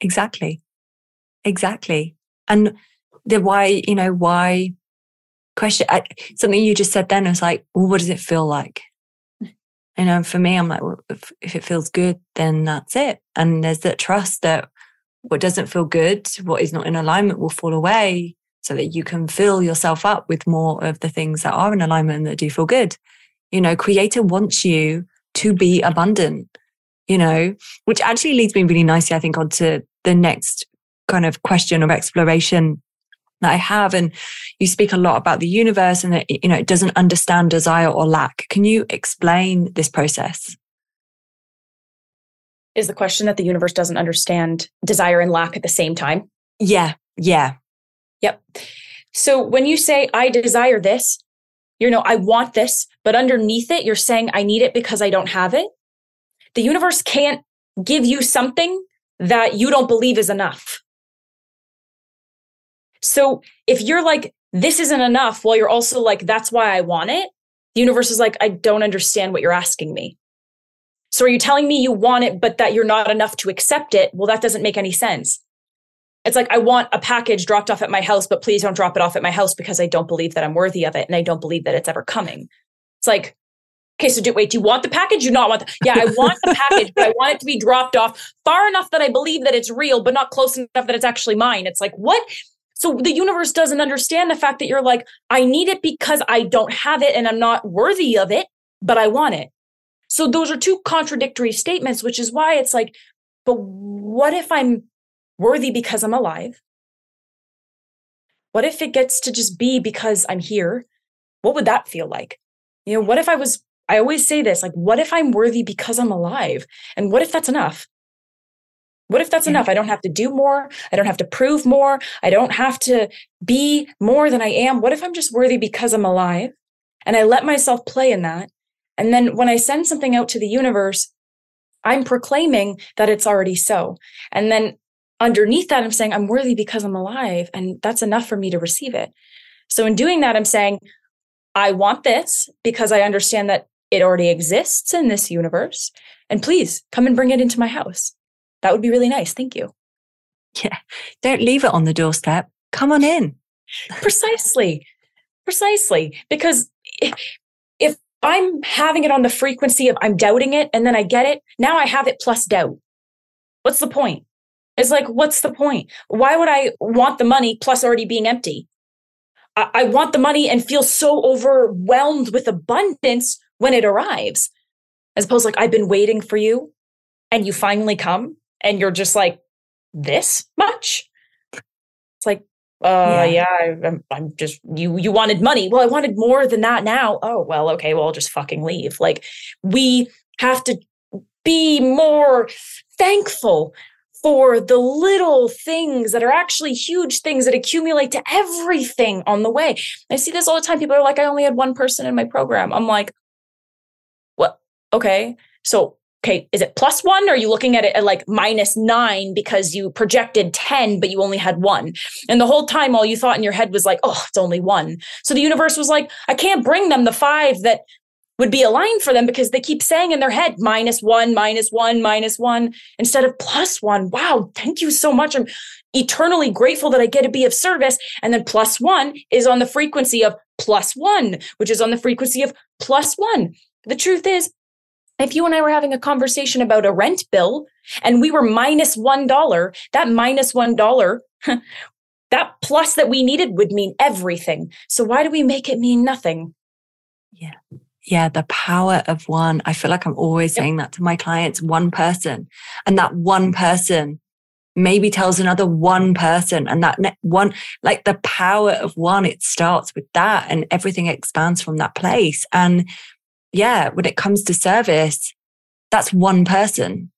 Exactly. Exactly. And the why, you know, why question, I, something you just said then was like, well, what does it feel like? [laughs] You know, um, for me, I'm like, well, if, if it feels good, then that's it. And there's that trust that what doesn't feel good, what is not in alignment will fall away so that you can fill yourself up with more of the things that are in alignment that do feel good. You know, creator wants you to be abundant, you know, which actually leads me really nicely, I think, onto the next kind of question or exploration that I have. And you speak a lot about the universe and that, you know, it doesn't understand desire or lack. Can you explain this process? Is the question that the universe doesn't understand desire and lack at the same time? Yeah. Yeah. Yep. So when you say, I desire this, you know, I want this, but underneath it, you're saying, I need it because I don't have it. The universe can't give you something that you don't believe is enough. So if you're like, this isn't enough, while you're also like, that's why I want it, the universe is like, I don't understand what you're asking me. So are you telling me you want it, but that you're not enough to accept it? Well, that doesn't make any sense. It's like, I want a package dropped off at my house, but please don't drop it off at my house because I don't believe that I'm worthy of it. And I don't believe that it's ever coming. It's like, okay, so do, wait, do you want the package? Do you not want the, yeah, I want the package, but I want it to be dropped off far enough that I believe that it's real, but not close enough that it's actually mine. It's like, what? So the universe doesn't understand the fact that you're like, I need it because I don't have it and I'm not worthy of it, but I want it. So those are two contradictory statements, which is why it's like, but what if I'm worthy because I'm alive? What if it gets to just be because I'm here? What would that feel like? You know, what if I was, I always say this, like, what if I'm worthy because I'm alive? And what if that's enough? What if that's yeah. enough? I don't have to do more. I don't have to prove more. I don't have to be more than I am. What if I'm just worthy because I'm alive? And I let myself play in that. And then when I send something out to the universe, I'm proclaiming that it's already so. And then underneath that, I'm saying I'm worthy because I'm alive. And that's enough for me to receive it. So in doing that, I'm saying, I want this because I understand that it already exists in this universe. And please come and bring it into my house. That would be really nice. Thank you. Yeah. Don't leave it on the doorstep. Come on in. Precisely. Precisely. Because if I'm having it on the frequency of I'm doubting it and then I get it, now I have it plus doubt. What's the point? It's like, what's the point? Why would I want the money plus already being empty? I, I want the money and feel so overwhelmed with abundance when it arrives, as opposed to like, I've been waiting for you and you finally come and you're just like this much it's like uh yeah, yeah I, I'm, I'm just you you wanted money well i wanted more than that now oh well okay well i'll just fucking leave like we have to be more thankful for the little things that are actually huge things that accumulate to everything on the way. I see this all the time. People are like, I only had one person in my program. I'm like, what? Okay. So okay, is it plus one? Or are you looking at it at like minus nine because you projected 10, but you only had one? And the whole time, all you thought in your head was like, oh, it's only one. So the universe was like, I can't bring them the five that would be aligned for them because they keep saying in their head minus one, minus one, minus one instead of plus one. Wow, thank you so much. I'm eternally grateful that I get to be of service. And then plus one is on the frequency of plus one, which is on the frequency of plus one. The truth is, if you and I were having a conversation about a rent bill and we were minus 1, that minus 1, [laughs] that plus that we needed would mean everything. So why do we make it mean nothing? Yeah. Yeah, the power of one. I feel like I'm always yep. saying that to my clients one person. And that one person maybe tells another one person. And that one, like the power of one, it starts with that and everything expands from that place. And yeah, when it comes to service, that's one person.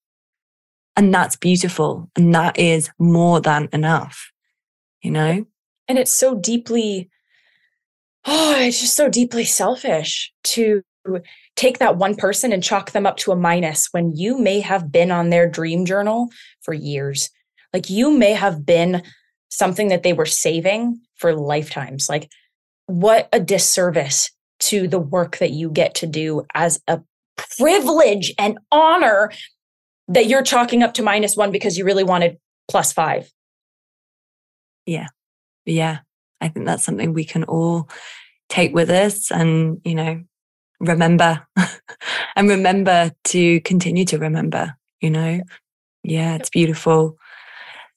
And that's beautiful. And that is more than enough, you know? And it's so deeply, oh, it's just so deeply selfish to take that one person and chalk them up to a minus when you may have been on their dream journal for years. Like you may have been something that they were saving for lifetimes. Like, what a disservice to the work that you get to do as a privilege and honor that you're chalking up to minus one because you really wanted plus five. Yeah. Yeah. I think that's something we can all take with us and, you know, remember [laughs] and remember to continue to remember, you know? Yeah, it's beautiful.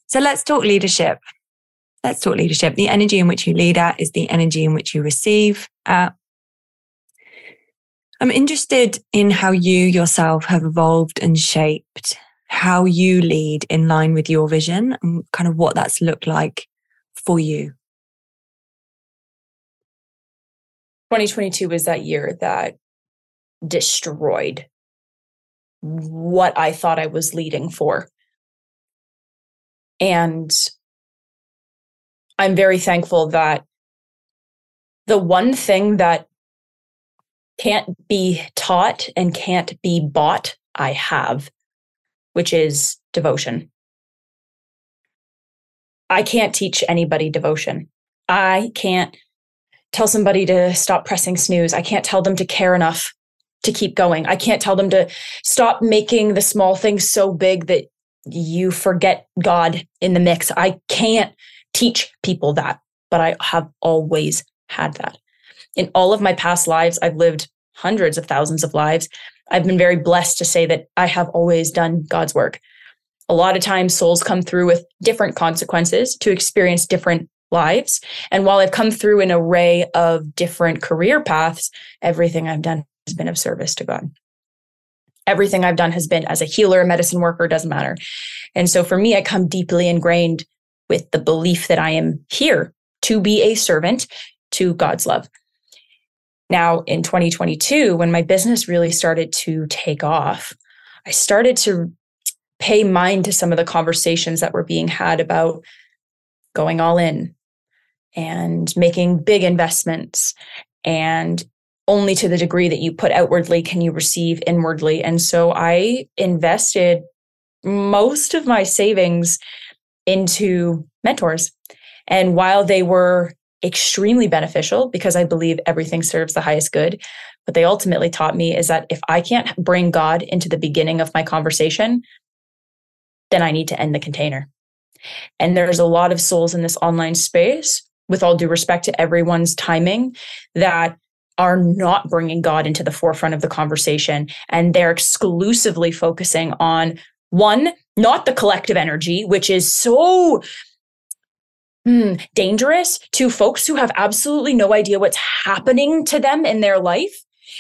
So let's talk leadership. Let's talk leadership. The energy in which you lead at is the energy in which you receive at. I'm interested in how you yourself have evolved and shaped how you lead in line with your vision and kind of what that's looked like for you. 2022 was that year that destroyed what I thought I was leading for. And I'm very thankful that the one thing that can't be taught and can't be bought, I have, which is devotion. I can't teach anybody devotion. I can't tell somebody to stop pressing snooze. I can't tell them to care enough to keep going. I can't tell them to stop making the small things so big that you forget God in the mix. I can't teach people that, but I have always had that. In all of my past lives, I've lived hundreds of thousands of lives. I've been very blessed to say that I have always done God's work. A lot of times, souls come through with different consequences to experience different lives. And while I've come through an array of different career paths, everything I've done has been of service to God. Everything I've done has been as a healer, a medicine worker, doesn't matter. And so for me, I come deeply ingrained with the belief that I am here to be a servant to God's love. Now, in 2022, when my business really started to take off, I started to pay mind to some of the conversations that were being had about going all in and making big investments and only to the degree that you put outwardly can you receive inwardly. And so I invested most of my savings into mentors. And while they were extremely beneficial because I believe everything serves the highest good, what they ultimately taught me is that if I can't bring God into the beginning of my conversation, then I need to end the container. And there's a lot of souls in this online space, with all due respect to everyone's timing, that are not bringing God into the forefront of the conversation. And they're exclusively focusing on one, not the collective energy, which is so hmm, dangerous to folks who have absolutely no idea what's happening to them in their life.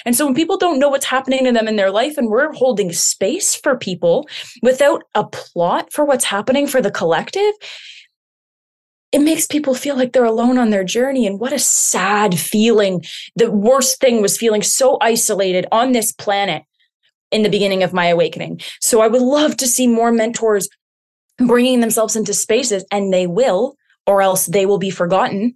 And so when people don't know what's happening to them in their life and we're holding space for people without a plot for what's happening for the collective, it makes people feel like they're alone on their journey. And what a sad feeling. The worst thing was feeling so isolated on this planet in the beginning of my awakening. So I would love to see more mentors bringing themselves into spaces, and they will, or else they will be forgotten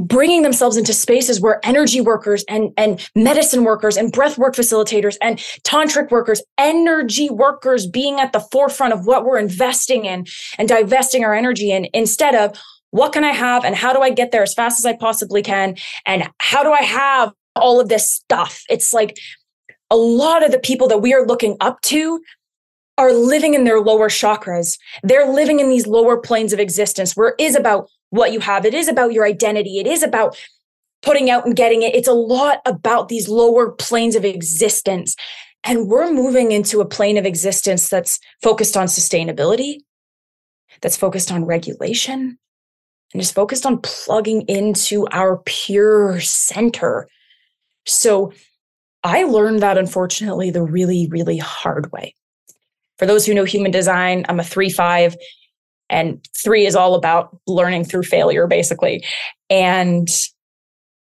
bringing themselves into spaces where energy workers and, and medicine workers and breath work facilitators and tantric workers, energy workers being at the forefront of what we're investing in and divesting our energy in instead of what can I have and how do I get there as fast as I possibly can? And how do I have all of this stuff? It's like a lot of the people that we are looking up to are living in their lower chakras. They're living in these lower planes of existence where it is about what you have. It is about your identity. It is about putting out and getting it. It's a lot about these lower planes of existence. And we're moving into a plane of existence that's focused on sustainability, that's focused on regulation, and is focused on plugging into our pure center. So I learned that unfortunately the really, really hard way. For those who know human design, I'm a three five. And three is all about learning through failure, basically. And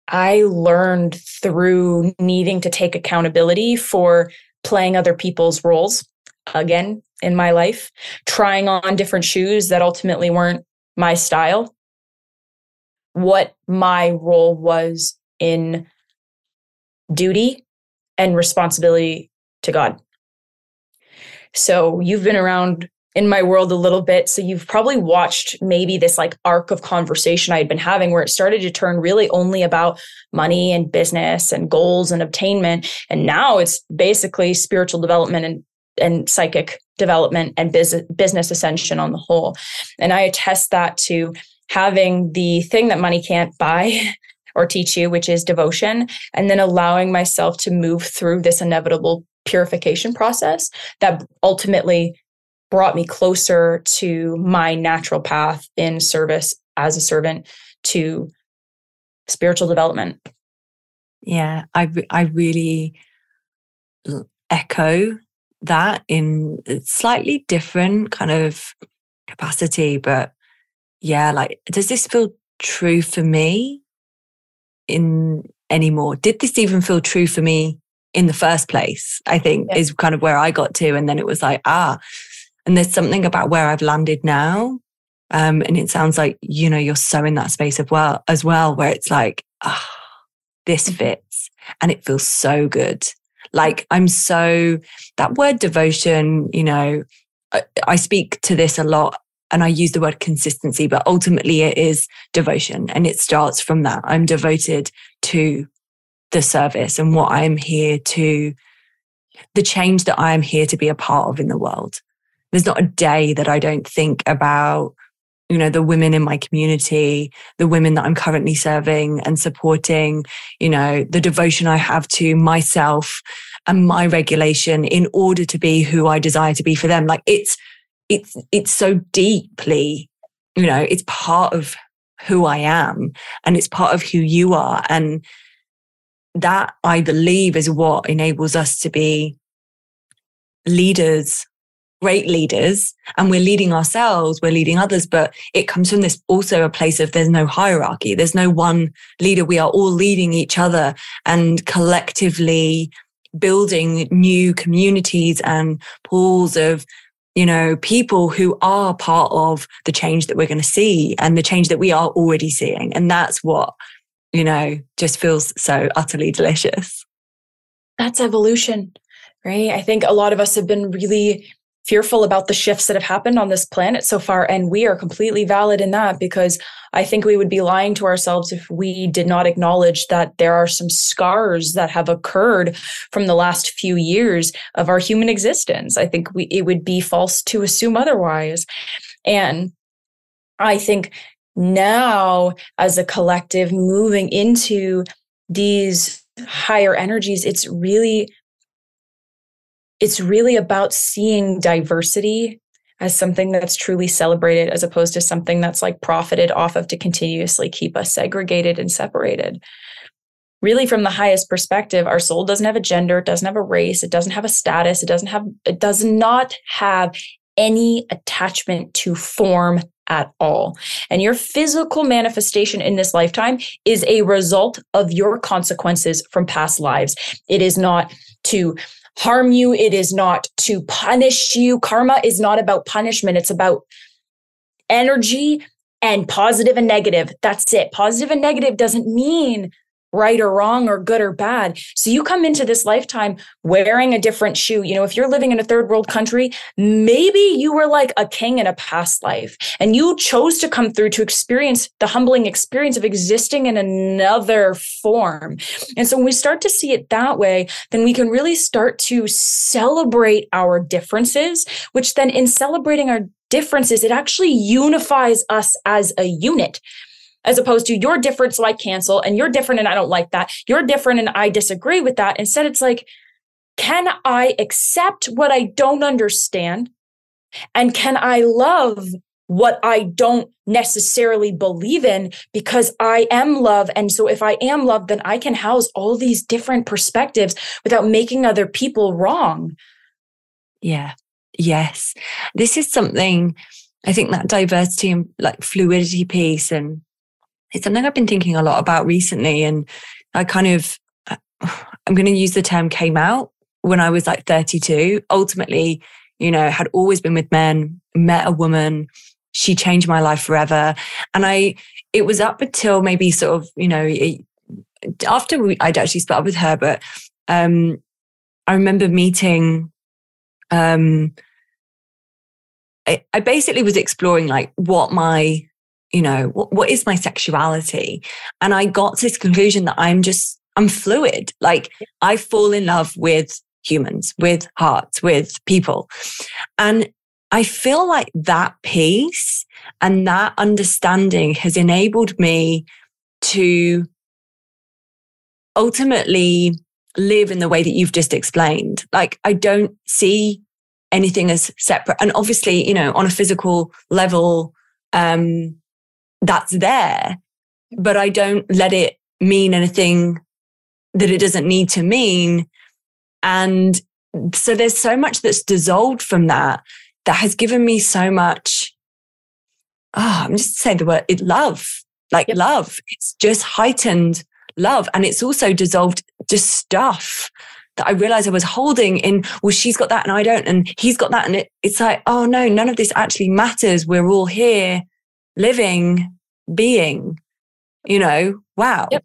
I learned through needing to take accountability for playing other people's roles again in my life, trying on different shoes that ultimately weren't my style, what my role was in duty and responsibility to God. So you've been around in my world a little bit. So you've probably watched maybe this like arc of conversation I had been having where it started to turn really only about money and business and goals and obtainment. And now it's basically spiritual development and and psychic development and business business ascension on the whole. And I attest that to having the thing that money can't buy [laughs] or teach you, which is devotion, and then allowing myself to move through this inevitable purification process that ultimately brought me closer to my natural path in service as a servant to spiritual development. Yeah, I I really echo that in uh, slightly different kind of capacity, but yeah, like does this feel true for me in anymore? Did this even feel true for me in the first place? I think yeah. is kind of where I got to, and then it was like ah and there's something about where I've landed now. Um, and it sounds like, you know, you're so in that space of well as well, where it's like, ah, oh, this mm-hmm. fits and it feels so good. Like I'm so that word devotion, you know, I, I speak to this a lot and I use the word consistency, but ultimately it is devotion and it starts from that. I'm devoted to the service and what I'm here to the change that I am here to be a part of in the world. There's not a day that I don't think about, you know, the women in my community, the women that I'm currently serving and supporting, you know, the devotion I have to myself and my regulation in order to be who I desire to be for them. Like it's, it's, it's so deeply, you know, it's part of who I am and it's part of who you are. And that I believe is what enables us to be leaders, great leaders, and we're leading ourselves, we're leading others, but it comes from this also a place of there's no hierarchy. There's no one leader. We are all leading each other and collectively building new communities and pools of you know, people who are part of the change that we're going to see and the change that we are already seeing. And that's what, you know, just feels so utterly delicious. That's evolution, right? I think a lot of us have been really fearful about the shifts that have happened on this planet so far. And we are completely valid in that because I think we would be lying to ourselves if we did not acknowledge that there are some scars that have occurred from the last few years of our human existence. I think we, it would be false to assume otherwise. And I think now, as a collective, moving into these higher energies, it's really it's really about seeing diversity as something that's truly celebrated as opposed to something that's like profited off of to continuously keep us segregated and separated. Really, from the highest perspective, our soul doesn't have a gender, it doesn't have a race, it doesn't have a status, it doesn't have, it does not have any attachment to form at all. And your physical manifestation in this lifetime is a result of your consequences from past lives. It is not to harm you. It is not to punish you. Karma is not about punishment. It's about energy and positive and negative. That's it. Positive and negative doesn't mean right or wrong or good or bad. So you come into this lifetime wearing a different shoe. You know, if you're living in a third world country, maybe you were like a king in a past life and you chose to come through to experience the humbling experience of existing in another form. And so when we start to see it that way, then we can really start to celebrate our differences, which then in celebrating our differences, it actually unifies us as a unit as opposed to you're different, so I cancel, and you're different and I don't like that. You're different and I disagree with that. Instead, it's like, can I accept what I don't understand? And can I love what I don't necessarily believe in because I am love. And so if I am love, then I can house all these different perspectives without making other people wrong. Yeah. Yes. This is something I think that diversity and like fluidity piece and it's something I've been thinking a lot about recently. And I kind of, [sighs] I'm going to use the term came out when I was like 32. Ultimately, you know, had always been with men, met a woman. She changed my life forever. And I, it was up until maybe sort of, you know, it, after we, I'd actually split up with her, but um, I remember meeting, um, I, I basically was exploring like what my you know, what, what is my sexuality? And I got to this conclusion that I'm just, I'm fluid. Like I fall in love with humans, with hearts, with people. And I feel like that piece and that understanding has enabled me to ultimately live in the way that you've just explained. Like I don't see anything as separate. And obviously, you know, on a physical level, um, that's there, but I don't let it mean anything that it doesn't need to mean. And so there's so much that's dissolved from that that has given me so much. Oh, I'm just saying the word it love, like yep. love. It's just heightened love. And it's also dissolved just stuff that I realized I was holding in, well, she's got that and I don't, and he's got that. And it, it's like, oh no, none of this actually matters. We're all here living, being, you know, wow. Yep.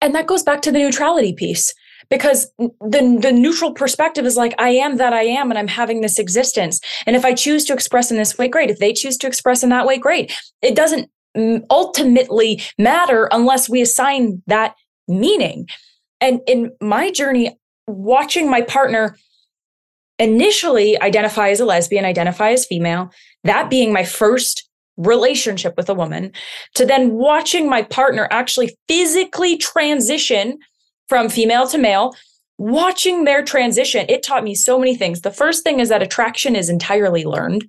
And that goes back to the neutrality piece because the the neutral perspective is like I am that I am and I'm having this existence. And if I choose to express in this way, great. If they choose to express in that way, great. It doesn't mm, ultimately matter unless we assign that meaning. And in my journey, watching my partner initially identify as a lesbian, identify as female, that being my first relationship with a woman, to then watching my partner actually physically transition from female to male, watching their transition, it taught me so many things. The first thing is that attraction is entirely learned.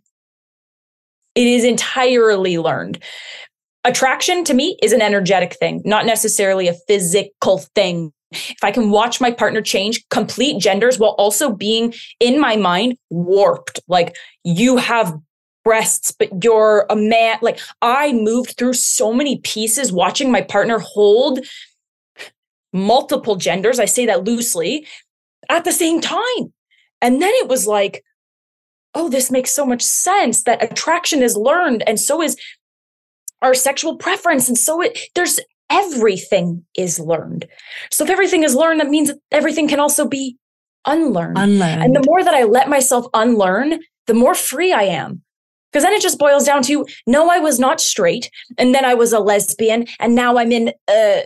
It is entirely learned. Attraction to me is an energetic thing, not necessarily a physical thing. If I can watch my partner change complete genders while also being in my mind warped, like you have breasts, but you're a man. Like I moved through so many pieces watching my partner hold multiple genders. I say that loosely at the same time. And then it was like, oh, this makes so much sense that attraction is learned and so is our sexual preference. And so it, there's everything is learned. So if everything is learned, that means that everything can also be unlearned. Unlearned. And the more that I let myself unlearn, the more free I am. Because then it just boils down to no, I was not straight. And then I was a lesbian. And now I'm in a,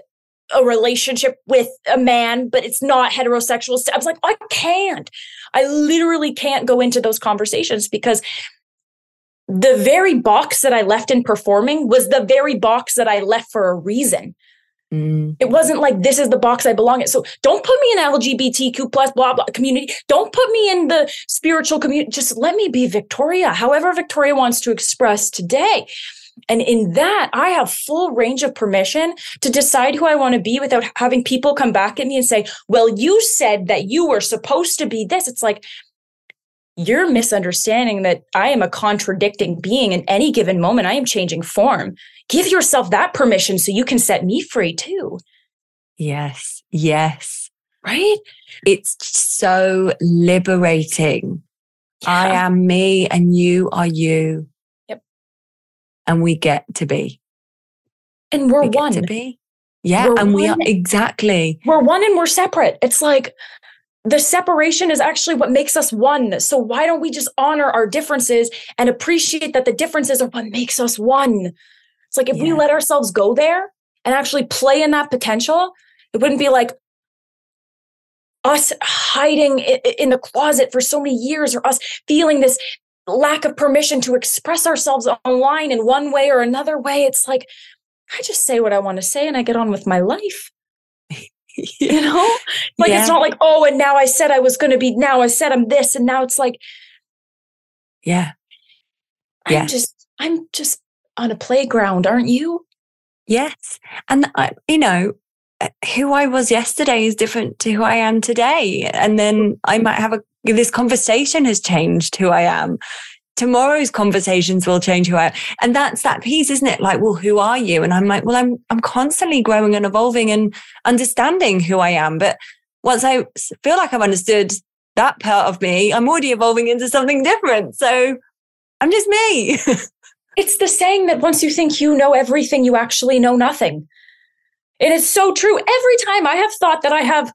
a relationship with a man, but it's not heterosexual. I was like, I can't. I literally can't go into those conversations because the very box that I left in performing was the very box that I left for a reason. Mm. It wasn't like this is the box I belong in. So don't put me in LGBTQ plus blah blah community. Don't put me in the spiritual community. Just let me be Victoria, however Victoria wants to express today. And in that, I have full range of permission to decide who I want to be without having people come back at me and say, well, you said that you were supposed to be this. It's like, you're misunderstanding that I am a contradicting being in any given moment. I am changing form. Give yourself that permission so you can set me free too. Yes. Yes. Right? It's so liberating. Yeah. I am me and you are you. Yep. And we get to be. And we're we one. to be. Yeah. We're and one. we are exactly. We're one and we're separate. It's like the separation is actually what makes us one. So why don't we just honor our differences and appreciate that the differences are what makes us one? It's like if yeah. we let ourselves go there and actually play in that potential, it wouldn't be like us hiding in the closet for so many years or us feeling this lack of permission to express ourselves online in one way or another way. It's like, I just say what I want to say and I get on with my life. [laughs] you know like yeah. it's not like oh and now i said i was going to be now i said i'm this and now it's like yeah i'm yeah. just i'm just on a playground aren't you yes and I, you know uh, who i was yesterday is different to who i am today and then i might have a this conversation has changed who i am tomorrow's conversations will change who I am. And that's that piece, isn't it? Like, well, who are you? And I'm like, well, I'm, I'm constantly growing and evolving and understanding who I am. But once I feel like I've understood that part of me, I'm already evolving into something different. So I'm just me. [laughs] it's the saying that once you think you know everything, you actually know nothing. It is so true. Every time I have thought that I have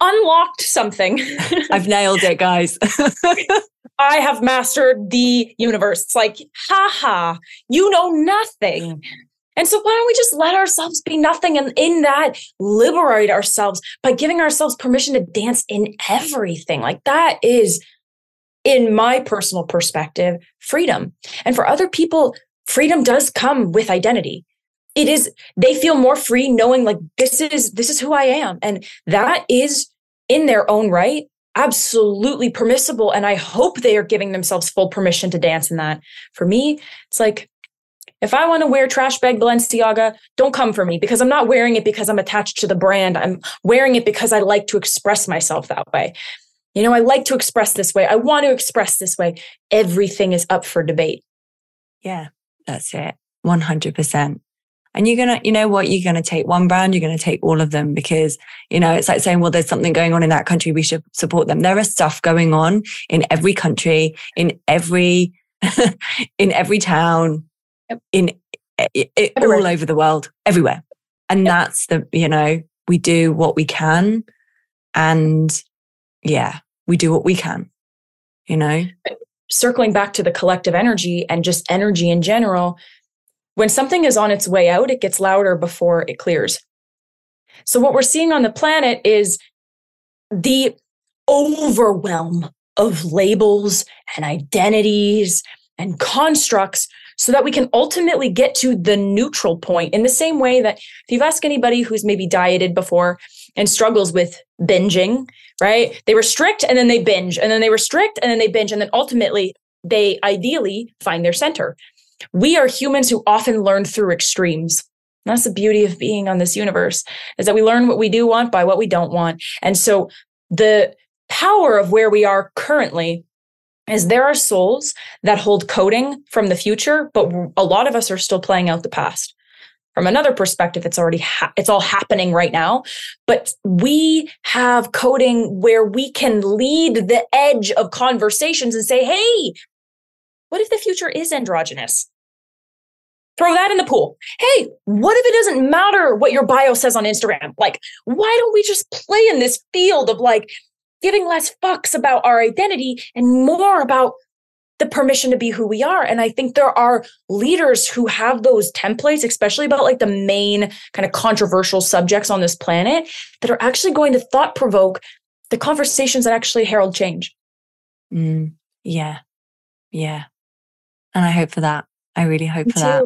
unlocked something. [laughs] I've nailed it, guys. [laughs] I have mastered the universe. It's like, haha, you know nothing. Mm. And so why don't we just let ourselves be nothing and in that liberate ourselves by giving ourselves permission to dance in everything? Like that is in my personal perspective, freedom. And for other people, freedom does come with identity. It is they feel more free knowing like this is this is who I am and that is in their own right absolutely permissible. And I hope they are giving themselves full permission to dance in that. For me, it's like, if I want to wear trash bag Balenciaga, don't come for me because I'm not wearing it because I'm attached to the brand. I'm wearing it because I like to express myself that way. You know, I like to express this way. I want to express this way. Everything is up for debate. Yeah, that's it. 100%. And you're going to, you know what, you're going to take one brand, you're going to take all of them because, you know, it's like saying, well, there's something going on in that country. We should support them. There is stuff going on in every country, in every, [laughs] in every town, in it, it, all over the world, everywhere. And yep. that's the, you know, we do what we can. And yeah, we do what we can, you know? Circling back to the collective energy and just energy in general, when something is on its way out, it gets louder before it clears. So, what we're seeing on the planet is the overwhelm of labels and identities and constructs so that we can ultimately get to the neutral point in the same way that if you've asked anybody who's maybe dieted before and struggles with binging, right? They restrict and then they binge and then they restrict and then they binge and then ultimately they ideally find their center. We are humans who often learn through extremes. That's the beauty of being on this universe is that we learn what we do want by what we don't want. And so the power of where we are currently is there are souls that hold coding from the future, but a lot of us are still playing out the past. From another perspective, it's already ha- it's all happening right now, but we have coding where we can lead the edge of conversations and say, "Hey, what if the future is androgynous? Throw that in the pool. Hey, what if it doesn't matter what your bio says on Instagram? Like, why don't we just play in this field of like giving less fucks about our identity and more about the permission to be who we are. And I think there are leaders who have those templates, especially about like the main kind of controversial subjects on this planet, that are actually going to thought provoke the conversations that actually herald change. Mm, yeah. Yeah. And I hope for that. I really hope Me for too. that.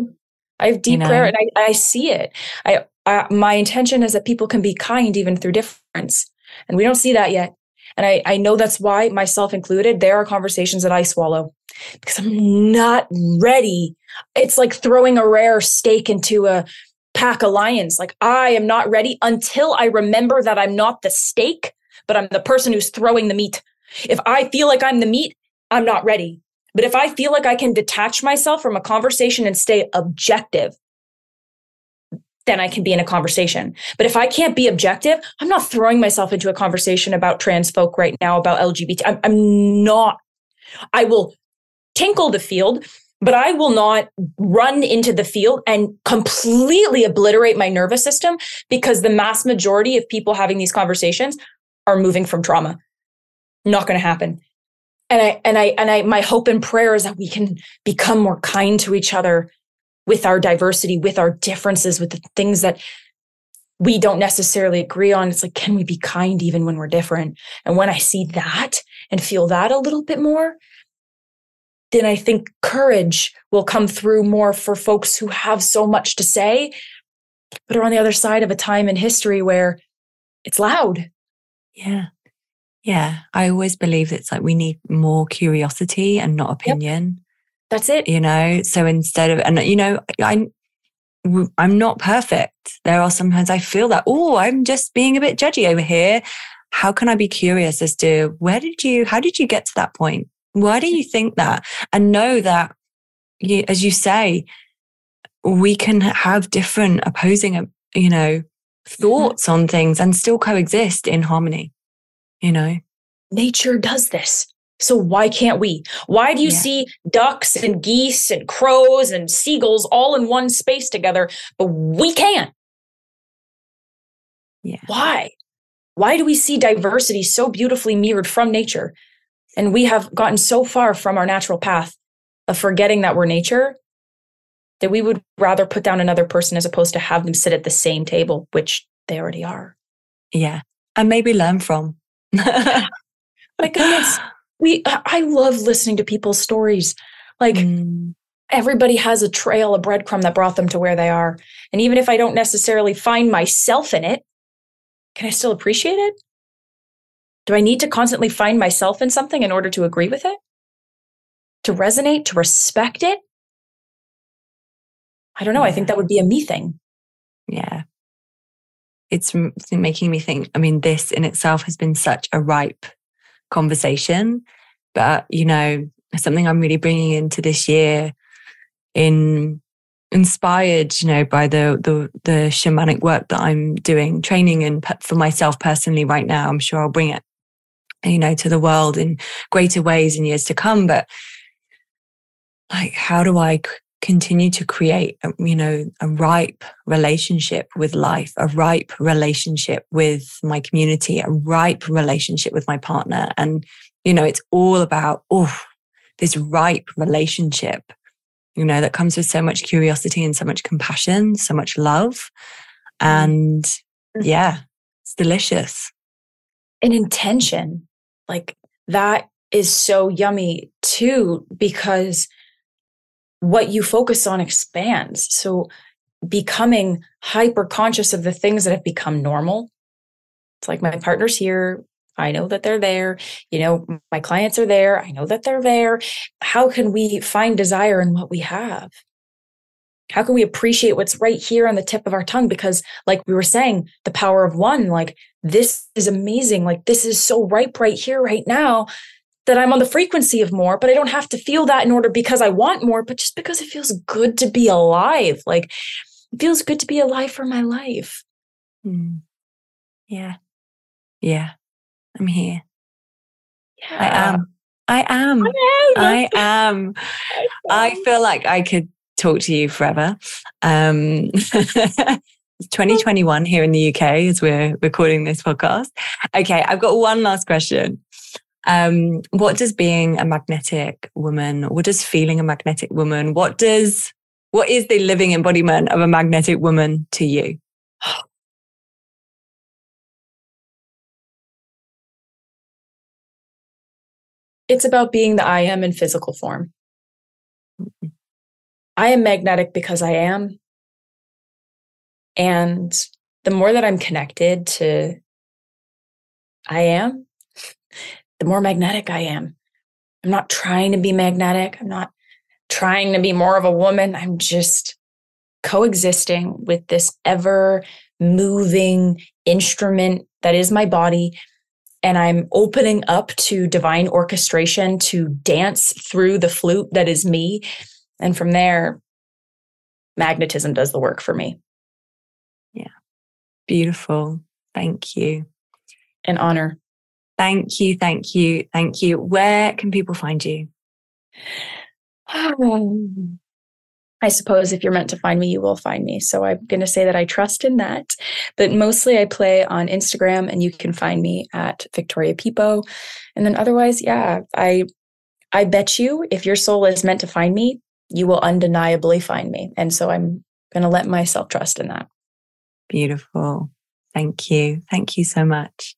I have deep you know? prayer and I, I see it. I, I, my intention is that people can be kind even through difference. And we don't see that yet. And I, I know that's why, myself included, there are conversations that I swallow because I'm not ready. It's like throwing a rare steak into a pack of lions. Like I am not ready until I remember that I'm not the steak, but I'm the person who's throwing the meat. If I feel like I'm the meat, I'm not ready. But if I feel like I can detach myself from a conversation and stay objective, then I can be in a conversation. But if I can't be objective, I'm not throwing myself into a conversation about trans folk right now, about LGBT. I'm, I'm not. I will tinkle the field, but I will not run into the field and completely obliterate my nervous system because the mass majority of people having these conversations are moving from trauma. Not going to happen. And I and I and I my hope and prayer is that we can become more kind to each other with our diversity, with our differences, with the things that we don't necessarily agree on. It's like, can we be kind even when we're different? And when I see that and feel that a little bit more, then I think courage will come through more for folks who have so much to say, but are on the other side of a time in history where it's loud. Yeah. Yeah. I always believe it's like we need more curiosity and not opinion. Yep. That's it. You know, so instead of, and you know, I, I'm not perfect. There are sometimes I feel that, oh, I'm just being a bit judgy over here. How can I be curious as to where did you, how did you get to that point? Why do you think that? And know that, you, as you say, we can have different opposing, you know, mm-hmm. thoughts on things and still coexist in harmony, you know? Nature does this. So why can't we? Why do you yeah. see ducks and geese and crows and seagulls all in one space together, but we can't? Yeah. Why? Why do we see diversity so beautifully mirrored from nature? And we have gotten so far from our natural path of forgetting that we're nature that we would rather put down another person as opposed to have them sit at the same table, which they already are. Yeah. And maybe learn from. [laughs] My goodness we I love listening to people's stories. Like mm. everybody has a trail, a breadcrumb that brought them to where they are. And even if I don't necessarily find myself in it, can I still appreciate it? Do I need to constantly find myself in something in order to agree with it? To resonate, to respect it? I don't know. Yeah. I think that would be a me thing. Yeah. It's making me think. I mean, this in itself has been such a ripe conversation. But, you know, something I'm really bringing into this year in inspired, you know, by the, the, the shamanic work that I'm doing, training and for myself personally right now. I'm sure I'll bring it, you know, to the world in greater ways in years to come. But like, how do I continue to create, a, you know, a ripe relationship with life, a ripe relationship with my community, a ripe relationship with my partner. And, you know, it's all about, oh, this ripe relationship, you know, that comes with so much curiosity and so much compassion, so much love. Mm-hmm. And mm-hmm. yeah, it's delicious. an intention. Like that is so yummy too, because what you focus on expands. So becoming hyper conscious of the things that have become normal. It's like my partner's here. I know that they're there. You know, my clients are there. I know that they're there. How can we find desire in what we have? How can we appreciate what's right here on the tip of our tongue? Because, like we were saying, the power of one, like this is amazing. Like this is so ripe right here, right now, that I'm on the frequency of more, but I don't have to feel that in order because I want more, but just because it feels good to be alive. Like it feels good to be alive for my life. Mm. Yeah. Yeah. I'm here. Yeah. I am. I am. I [laughs] am. I feel like I could talk to you forever. Um, [laughs] 2021 here in the UK as we're recording this podcast. Okay, I've got one last question. Um, what does being a magnetic woman, what does feeling a magnetic woman, what does, what is the living embodiment of a magnetic woman to you? It's about being the I am in physical form. I am magnetic because I am. And the more that I'm connected to I am, the more magnetic I am. I'm not trying to be magnetic. I'm not trying to be more of a woman. I'm just coexisting with this ever moving instrument that is my body. And I'm opening up to divine orchestration to dance through the flute that is me. And from there, magnetism does the work for me. Yeah. Beautiful. Thank you. An honor. Thank you, thank you, thank you. Where can people find you? [sighs] I suppose if you're meant to find me, you will find me. So I'm going to say that I trust in that. But mostly I play on Instagram and you can find me at Victoria Pippo. And then otherwise, yeah, I I bet you if your soul is meant to find me, you will undeniably find me. And so I'm going to let myself trust in that. Beautiful. Thank you. Thank you so much.